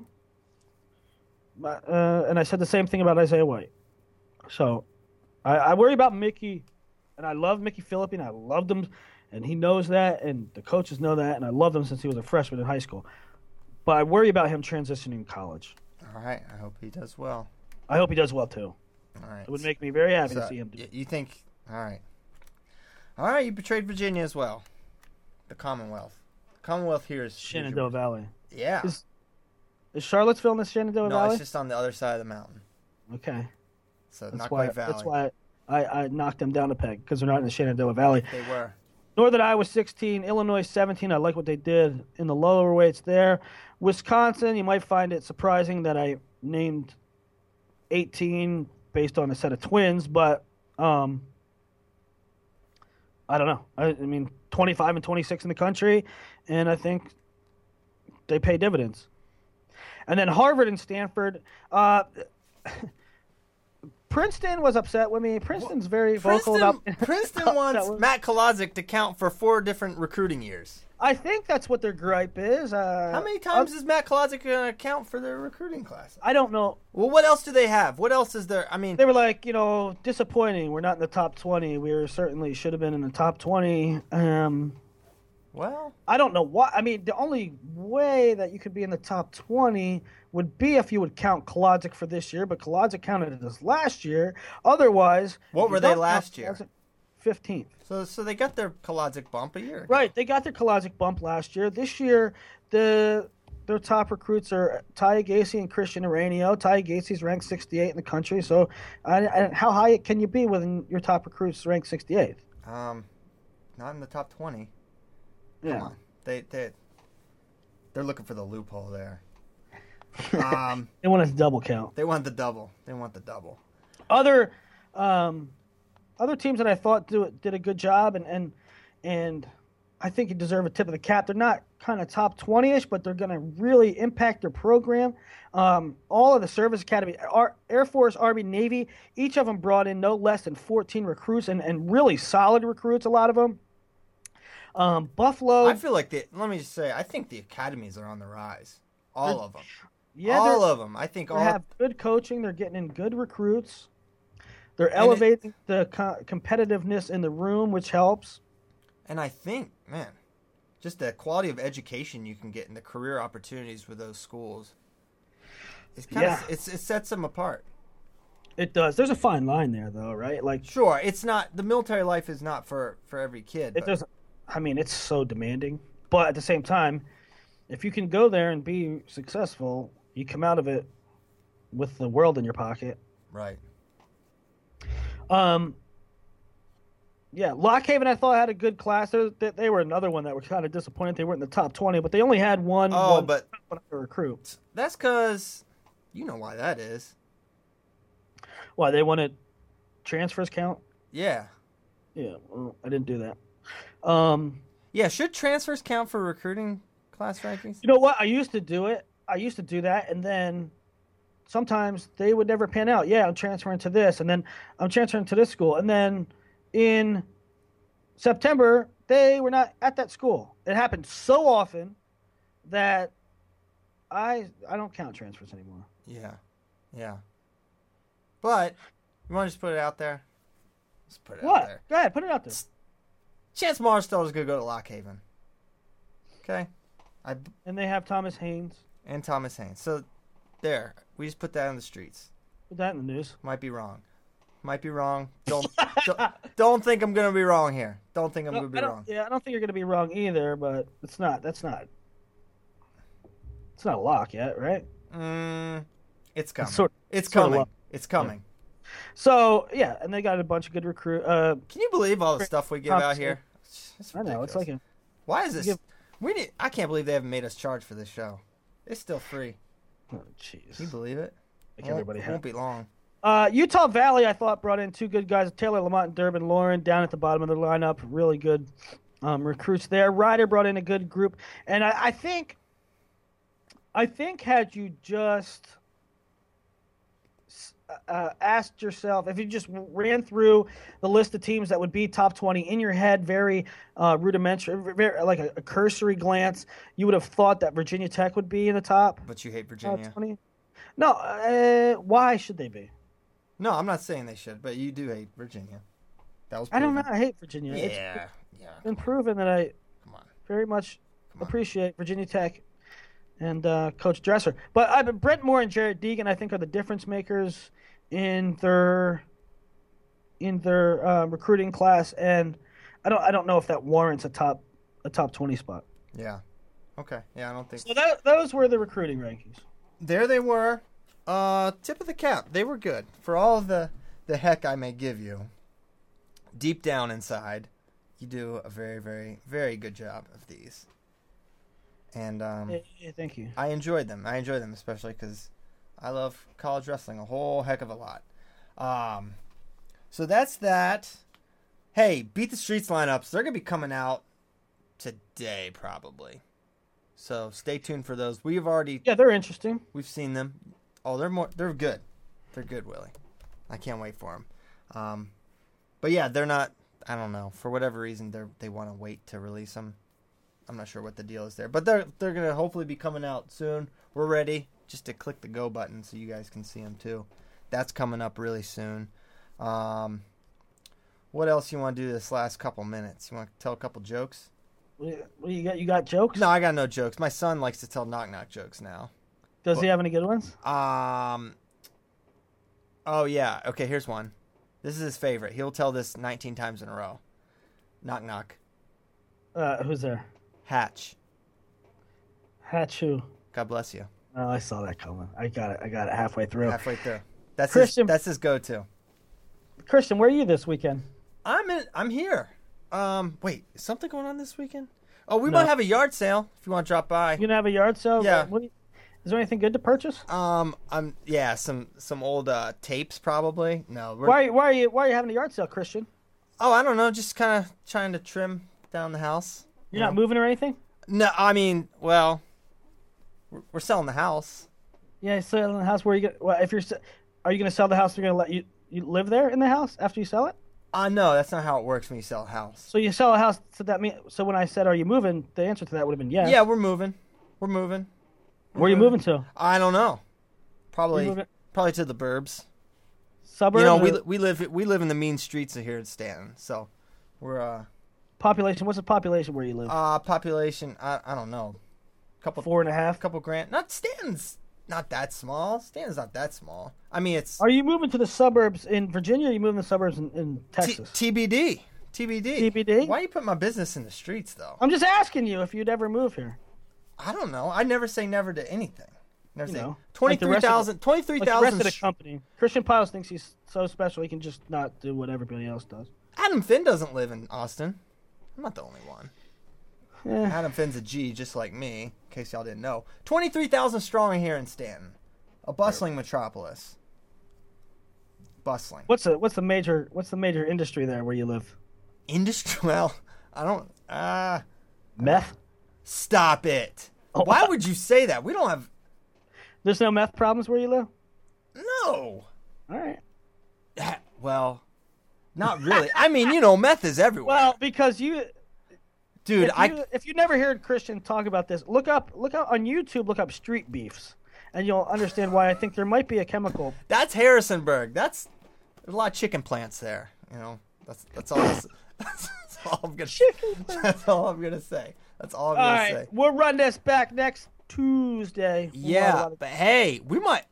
[SPEAKER 2] But, uh, and I said the same thing about Isaiah White. So I, I worry about Mickey, and I love Mickey Philippi, and I loved him, and he knows that, and the coaches know that, and I loved him since he was a freshman in high school. But I worry about him transitioning to college.
[SPEAKER 1] All right, I hope he does well.
[SPEAKER 2] I hope he does well too.
[SPEAKER 1] All right,
[SPEAKER 2] It would make me very happy
[SPEAKER 1] So,
[SPEAKER 2] to see him do.
[SPEAKER 1] you think? All right, all right. You betrayed Virginia as well. The Commonwealth. Commonwealth here is
[SPEAKER 2] Shenandoah Valley.
[SPEAKER 1] Yeah.
[SPEAKER 2] Is- Is Charlottesville in the Shenandoah
[SPEAKER 1] no,
[SPEAKER 2] Valley?
[SPEAKER 1] No, it's just on the other side of the mountain.
[SPEAKER 2] Okay.
[SPEAKER 1] So
[SPEAKER 2] That's
[SPEAKER 1] not
[SPEAKER 2] why.
[SPEAKER 1] quite Valley.
[SPEAKER 2] That's why I, I knocked them down a peg because they're not in the Shenandoah Valley.
[SPEAKER 1] they were.
[SPEAKER 2] Northern Iowa 16, Illinois 17. I like what they did in the lower weights there. Wisconsin, you might find it surprising that I named 18 based on a set of twins, but um, I don't know. I, I mean, 25 and 26 in the country, and I think they pay dividends. And then Harvard and Stanford. Uh, Princeton was upset with me. Princeton's very vocal
[SPEAKER 1] Princeton,
[SPEAKER 2] about
[SPEAKER 1] Princeton wants. Matt Kolodzik to count for four different recruiting years.
[SPEAKER 2] I think that's what their gripe is. Uh,
[SPEAKER 1] How many times is Matt Kolodzik going to count for their recruiting class?
[SPEAKER 2] I don't know.
[SPEAKER 1] Well, what else do they have? What else is there? I mean,
[SPEAKER 2] They were like, you know, disappointing. We're not in the top twenty. We were certainly should have been in the top twenty. Um,
[SPEAKER 1] well,
[SPEAKER 2] I don't know why. I mean, the only way that you could be in the top twenty would be if you would count Kolodzik for this year, but Kolodzik counted it as last year. Otherwise,
[SPEAKER 1] What were they last year?
[SPEAKER 2] Kolodzik- Fifteenth.
[SPEAKER 1] so so they got their Kolodzik bump a year. ago.
[SPEAKER 2] Right, they got their Kolodzik bump last year. This year, the their top recruits are Ty Gacy and Christian Aranio. Ty Gacy's ranked 68 in the country. So, I, I, how high can you be when your top recruits ranked 68th?
[SPEAKER 1] Um, not in the top twenty.
[SPEAKER 2] Yeah.
[SPEAKER 1] Come on, they they they're looking for the loophole there. um,
[SPEAKER 2] They want us to double count.
[SPEAKER 1] they want the double. They want the double.
[SPEAKER 2] Other, um, other teams that I thought do, did a good job, and and and I think you deserve a tip of the cap. They're not kind of top 20ish, but they're going to really impact their program. Um, all of the service academy, Ar- Air Force, Army, Navy, each of them brought in no less than 14 recruits and, and really solid recruits, a lot of them. Um, Buffalo,
[SPEAKER 1] I feel like the. Let me just say, I think the academies are on the rise. All of them.
[SPEAKER 2] yeah,
[SPEAKER 1] all of them. I think
[SPEAKER 2] They
[SPEAKER 1] all.
[SPEAKER 2] have good coaching. They're getting in good recruits. They're elevating the co- competitiveness in the room, which helps.
[SPEAKER 1] And I think, man, just the quality of education you can get and the career opportunities with those schools. It's kind
[SPEAKER 2] Yeah.
[SPEAKER 1] of it's, it sets them apart.
[SPEAKER 2] It does. There's a fine line there, though, right? Like
[SPEAKER 1] Sure, it's not the military life is not for for every kid.
[SPEAKER 2] it
[SPEAKER 1] but-
[SPEAKER 2] doesn't. I mean, it's so demanding, but at the same time, if you can go there and be successful, you come out of it with the world in your pocket.
[SPEAKER 1] Right.
[SPEAKER 2] Um, yeah, Lockhaven, I thought had a good class. They, they, they were another one that were kind of disappointed. They weren't in the top twenty, but they only had one.
[SPEAKER 1] Oh,
[SPEAKER 2] one,
[SPEAKER 1] but-
[SPEAKER 2] recruit.
[SPEAKER 1] That's because you know why that is.
[SPEAKER 2] Why they wanted transfers count?
[SPEAKER 1] Yeah.
[SPEAKER 2] Yeah, well, I didn't do that. Um,
[SPEAKER 1] Yeah. Should transfers count for recruiting class rankings?
[SPEAKER 2] you know what? I used to do it. I used to do that, and then sometimes they would never pan out. Yeah, I'm transferring to this, and then I'm transferring to this school, and then in September they were not at that school. It happened so often that I I don't count transfers anymore.
[SPEAKER 1] Yeah. Yeah. But you want to just put it out there? Just put it out
[SPEAKER 2] What?
[SPEAKER 1] there.
[SPEAKER 2] Go ahead, put it out there.
[SPEAKER 1] Chance Marsteller is going to go to Lockhaven. Okay. I
[SPEAKER 2] And they have Thomas Haynes.
[SPEAKER 1] and Thomas Haynes. So there, we just put that in the streets.
[SPEAKER 2] Put that in the news.
[SPEAKER 1] Might be wrong. Might be wrong. Don't don't, don't think I'm gonna be wrong here. Don't think I'm
[SPEAKER 2] No,
[SPEAKER 1] gonna be wrong.
[SPEAKER 2] Yeah, I don't think you're going to be wrong either, but it's not. That's not. It's not a lock yet, right?
[SPEAKER 1] Mm, it's coming. it's
[SPEAKER 2] sort of
[SPEAKER 1] coming.
[SPEAKER 2] lo-
[SPEAKER 1] It's coming.
[SPEAKER 2] So yeah, and they got a bunch of good recruit. Uh,
[SPEAKER 1] Can you believe all the stuff we give out here? It's
[SPEAKER 2] I know it's like a,
[SPEAKER 1] Why is this?
[SPEAKER 2] give-
[SPEAKER 1] We need, I can't believe they haven't made us charge for this show. It's still free.
[SPEAKER 2] oh, jeez.
[SPEAKER 1] You believe it?
[SPEAKER 2] Like
[SPEAKER 1] Won't-
[SPEAKER 2] everybody
[SPEAKER 1] won't be long.
[SPEAKER 2] Uh, Utah Valley, I thought brought in two good guys: Taylor Lamont and Durbin Lloren down at the bottom of the lineup. Really good um, recruits there. Rider brought in a good group, and I, I think, I think had you just uh, asked yourself if you just ran through the list of teams that would be top 20 in your head very uh, rudimentary very, like a, a cursory glance you would have thought that virginia tech would be in the top
[SPEAKER 1] But you hate
[SPEAKER 2] uh,
[SPEAKER 1] Virginia.
[SPEAKER 2] 20 no uh, why should they be
[SPEAKER 1] No, I'm not saying they should, but you do hate Virginia. That was.
[SPEAKER 2] i don't know i hate virginia it's
[SPEAKER 1] Yeah. Yeah.
[SPEAKER 2] been proven that i
[SPEAKER 1] Come on.
[SPEAKER 2] very much appreciate virginia tech and uh, coach dresser but I, brent moore and jared deegan i think are the difference makers in their in their uh, recruiting class and i don't i don't know if that warrants a top a top 20 spot
[SPEAKER 1] Yeah. Okay. Yeah, I don't think.
[SPEAKER 2] so that, those were the recruiting rankings
[SPEAKER 1] there they were. Uh, tip of the cap. They were good for all of the the heck I may give you. Deep down inside, you do a very, very, very good job of these. And um,
[SPEAKER 2] yeah, thank you
[SPEAKER 1] I enjoyed them. I enjoy them especially because I love college wrestling a whole heck of a lot. Um, so that's that. Hey, beat the streets lineups. They're gonna be coming out today probably. So stay tuned for those. We've already
[SPEAKER 2] yeah they're interesting
[SPEAKER 1] we've seen them. Oh, they're more. They're good. They're good, Willie. I can't wait for them. Um, but yeah, they're not. I don't know for whatever reason they they want to wait to release them. I'm not sure what the deal is there, but they're they're gonna hopefully be coming out soon. We're ready just to click the go button so you guys can see them too. That's coming up really soon. Um, what else you want to do this last couple minutes? You want to tell a couple jokes?
[SPEAKER 2] what, you- got you got jokes
[SPEAKER 1] No, I got no jokes. My son likes to tell knock knock jokes now.
[SPEAKER 2] does he have any good ones
[SPEAKER 1] Um. Oh yeah. Okay. Here's one. This is his favorite. He'll tell this 19 times in a row. Knock knock.
[SPEAKER 2] uh, who's there
[SPEAKER 1] Hatch.
[SPEAKER 2] Hachu.
[SPEAKER 1] God bless you.
[SPEAKER 2] Oh, I saw that coming. I got it. I got it halfway through.
[SPEAKER 1] Halfway through. That's
[SPEAKER 2] Christian-
[SPEAKER 1] his. That's his go-to.
[SPEAKER 2] Christian, where are you this weekend?
[SPEAKER 1] I'm in. I'm here. Um. Wait. Is something going on this weekend? Oh, we
[SPEAKER 2] No.
[SPEAKER 1] might have a yard sale if you want to drop by.
[SPEAKER 2] You gonna have a yard sale?
[SPEAKER 1] Yeah.
[SPEAKER 2] What you, is there anything good to purchase?
[SPEAKER 1] Um. I'm. Yeah. Some. Some old uh, tapes probably. No.
[SPEAKER 2] Why? Why are you? Why are you having a yard sale, Christian?
[SPEAKER 1] Oh, I don't know. Just kind of trying to trim down the house.
[SPEAKER 2] You're not moving or anything?
[SPEAKER 1] No. I mean, well, we're, we're selling the house.
[SPEAKER 2] Yeah, selling the house. Where you get? Well, if you're, are you gonna sell the house? They're gonna let you you live there in the house after you sell it?
[SPEAKER 1] Uh, no, that's not how it works when you sell a house.
[SPEAKER 2] So you sell a house. So that mean. So when I said, "Are you moving?" The answer to that would have been yes.
[SPEAKER 1] Yeah, we're moving. We're moving.
[SPEAKER 2] Where are you moving to?
[SPEAKER 1] I don't know. Probably, probably to the burbs.
[SPEAKER 2] Suburbs.
[SPEAKER 1] you know, we
[SPEAKER 2] or
[SPEAKER 1] we live we live in the mean streets of here in Staunton, so we're uh
[SPEAKER 2] population. What's the population where you live?
[SPEAKER 1] uh population. I I don't know. Couple
[SPEAKER 2] Four and a half.
[SPEAKER 1] couple grand. Not Staunton's not that small. Staunton's not that small. I mean, it's
[SPEAKER 2] Are you moving to the suburbs in Virginia? or Are you moving to the suburbs in, in
[SPEAKER 1] T-
[SPEAKER 2] Texas?
[SPEAKER 1] TBD. TBD.
[SPEAKER 2] TBD?
[SPEAKER 1] Why you put my business in the streets though?
[SPEAKER 2] I'm just asking you if you'd ever move here.
[SPEAKER 1] I don't know. I never say never to anything. Never
[SPEAKER 2] You
[SPEAKER 1] say
[SPEAKER 2] know,
[SPEAKER 1] twenty
[SPEAKER 2] like the rest of the-
[SPEAKER 1] Twenty three
[SPEAKER 2] Like the rest of the company. Christian Pyles thinks he's so special he can just not do what everybody else does.
[SPEAKER 1] Adam Finn doesn't live in Austin. I'm not the only one.
[SPEAKER 2] Eh.
[SPEAKER 1] Adam Finn's a G, just like me. In case y'all didn't know, twenty three thousand strong here in Staunton, a bustling metropolis. Bustling.
[SPEAKER 2] What's the what's the major what's the major industry there where you live?
[SPEAKER 1] Industry? Well, I don't. Ah,
[SPEAKER 2] Meth.
[SPEAKER 1] stop it.
[SPEAKER 2] Oh,
[SPEAKER 1] Why
[SPEAKER 2] what?
[SPEAKER 1] would you say that? We don't have.
[SPEAKER 2] There's no meth problems where you live.
[SPEAKER 1] No.
[SPEAKER 2] All right.
[SPEAKER 1] Well, not really. I mean, you know, meth is everywhere.
[SPEAKER 2] Well, because you,
[SPEAKER 1] dude,
[SPEAKER 2] if
[SPEAKER 1] I.
[SPEAKER 2] you if you never heard Christian talk about this, look up look up on YouTube. Look up street beefs, and you'll understand why I think there might be a chemical.
[SPEAKER 1] That's Harrisonburg. That's there's a lot of chicken plants there. You know, that's that's all. That's, that's all I'm gonna.
[SPEAKER 2] Chicken
[SPEAKER 1] That's all I'm gonna say. That's all I'm
[SPEAKER 2] All
[SPEAKER 1] gonna
[SPEAKER 2] right,
[SPEAKER 1] say.
[SPEAKER 2] we'll run this back next Tuesday. We'll
[SPEAKER 1] Yeah,
[SPEAKER 2] of-
[SPEAKER 1] but hey, we might.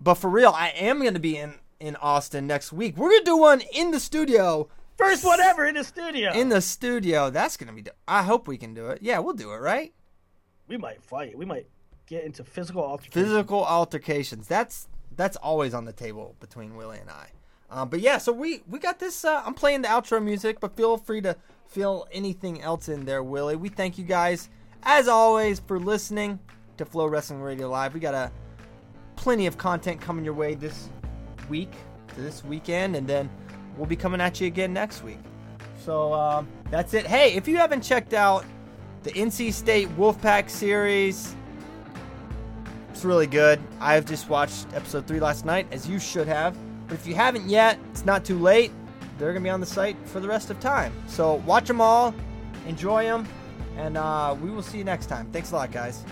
[SPEAKER 1] But for real, I am gonna be in in Austin next week. We're gonna do one in the studio.
[SPEAKER 2] First one ever in the studio.
[SPEAKER 1] In the studio. That's gonna be. do- I hope we can do it. Yeah, we'll do it. Right.
[SPEAKER 2] we might fight. We might get into physical altercation.
[SPEAKER 1] Physical altercations. That's that's always on the table between Willie and I. Um, but yeah, so we we got this. Uh, I'm playing the outro music, but feel free to fill anything else in there, Willie. We thank you guys as always for listening to Flo Wrestling Radio Live. We got a plenty of content coming your way this week, to this weekend, and then we'll be coming at you again next week. So um, that's it. Hey, if you haven't checked out the NC State Wolfpack series, it's really good. I've just watched episode three last night, as you should have. But if you haven't yet, it's not too late. They're going to be on the site for the rest of time. So watch them all, enjoy them, and uh, we will see you next time. Thanks a lot, guys.